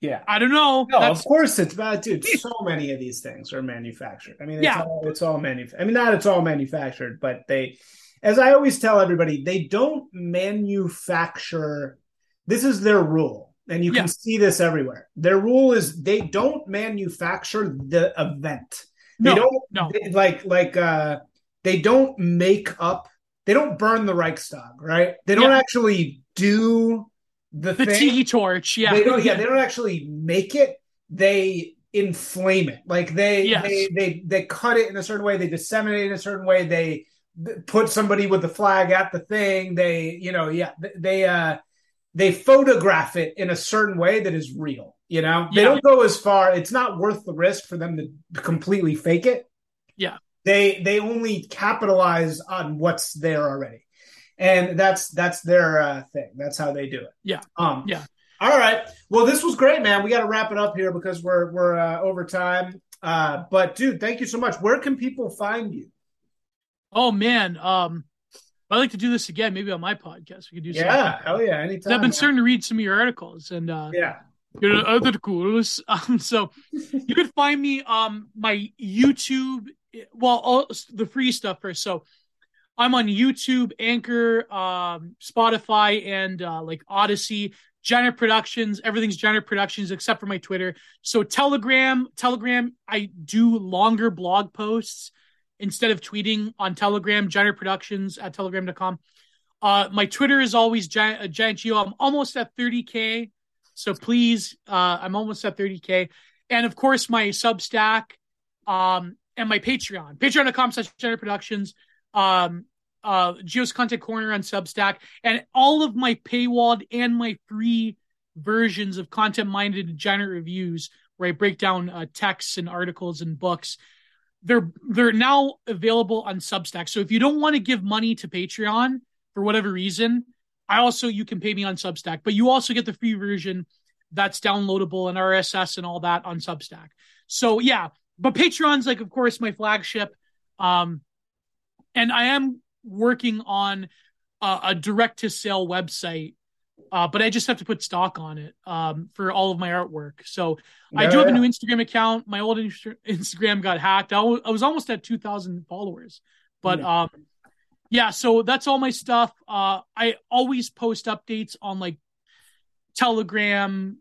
Yeah, I don't know. No, That's... of course it's bad, dude. So many of these things are manufactured. I mean, it's yeah. all it's all manufactured. I mean, not it's all manufactured, but they, as I always tell everybody, they don't manufacture. This is their rule and you yeah. can see this everywhere. Their rule is they don't manufacture the event. No, they don't no. They, like like uh they don't make up they don't burn the Reichstag, right? They don't yeah. actually do the the thing. tiki torch, yeah. They don't yeah, *laughs* they don't actually make it. They inflame it. Like they yes. they they they cut it in a certain way, they disseminate it in a certain way, they put somebody with the flag at the thing, they you know, yeah, they uh they photograph it in a certain way that is real. You know, they don't go as far. It's not worth the risk for them to completely fake it. Yeah, they they only capitalize on what's there already, and that's that's their uh, thing. That's how they do it. Yeah, um, yeah. All right. Well, this was great, man. We got to wrap it up here because we're we're uh, over time. Uh, but dude, thank you so much. Where can people find you? Oh man, um, I'd like to do this again, maybe on my podcast. We could do yeah, hell yeah, anytime. I've been man. starting to read some of your articles and uh yeah, your articles. *laughs* Um, so you could find me um my YouTube, well, all the free stuff first. So I'm on YouTube, Anchor, um, Spotify, and uh, like Odysee. Jenner Productions, everything's Jenner Productions except for my Twitter. So Telegram, Telegram, I do longer blog posts instead of tweeting on Telegram, Giant Productions at telegram.com. Uh, my Twitter is always Giant, uh, Giant Gio. I'm almost at 30K. So please, uh, I'm almost at 30K. And of course, my Substack um, and my Patreon, patreon.com slash Giant Productions, um, uh, Gio's Content Corner on Substack, and all of my paywalled and my free versions of content minded Giant reviews where I break down uh, texts and articles and books. They're they're now available on Substack. So if you don't want to give money to Patreon for whatever reason, I also you can pay me on Substack, but you also get the free version that's downloadable and RSS and all that on Substack. So yeah, but Patreon's like of course my flagship. Um and I am working on a, a direct to sale website uh, but I just have to put stock on it um, for all of my artwork. So yeah, I do have yeah. a new Instagram account. My old Instagram got hacked. I, w- I was almost at 2,000 followers, but yeah. um, yeah. So that's all my stuff. Uh, I always post updates on like Telegram,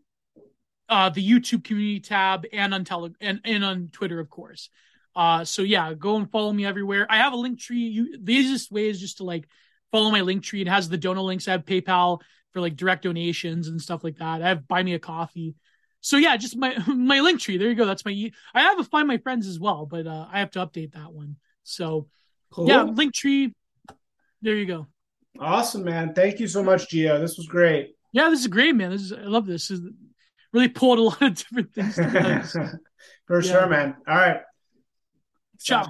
uh, the YouTube community tab, and on tele and, and on Twitter, of course. Uh, so yeah, go and follow me everywhere. I have a link tree. You, the easiest way is just to like follow my link tree. It has the donor links. I have PayPal for like direct donations and stuff like that. I have buy me a coffee. So yeah, just my *laughs* my link tree. There you go. That's my. I have a find my friends as well, but uh, I have to update that one. So cool. yeah, link tree. There you go. Awesome, man. Thank you so much, Gio. This was great. Yeah, this is great, man. This is I love this. this is really pulled a lot of different things. *laughs* For yeah. sure, man. All right. Ciao.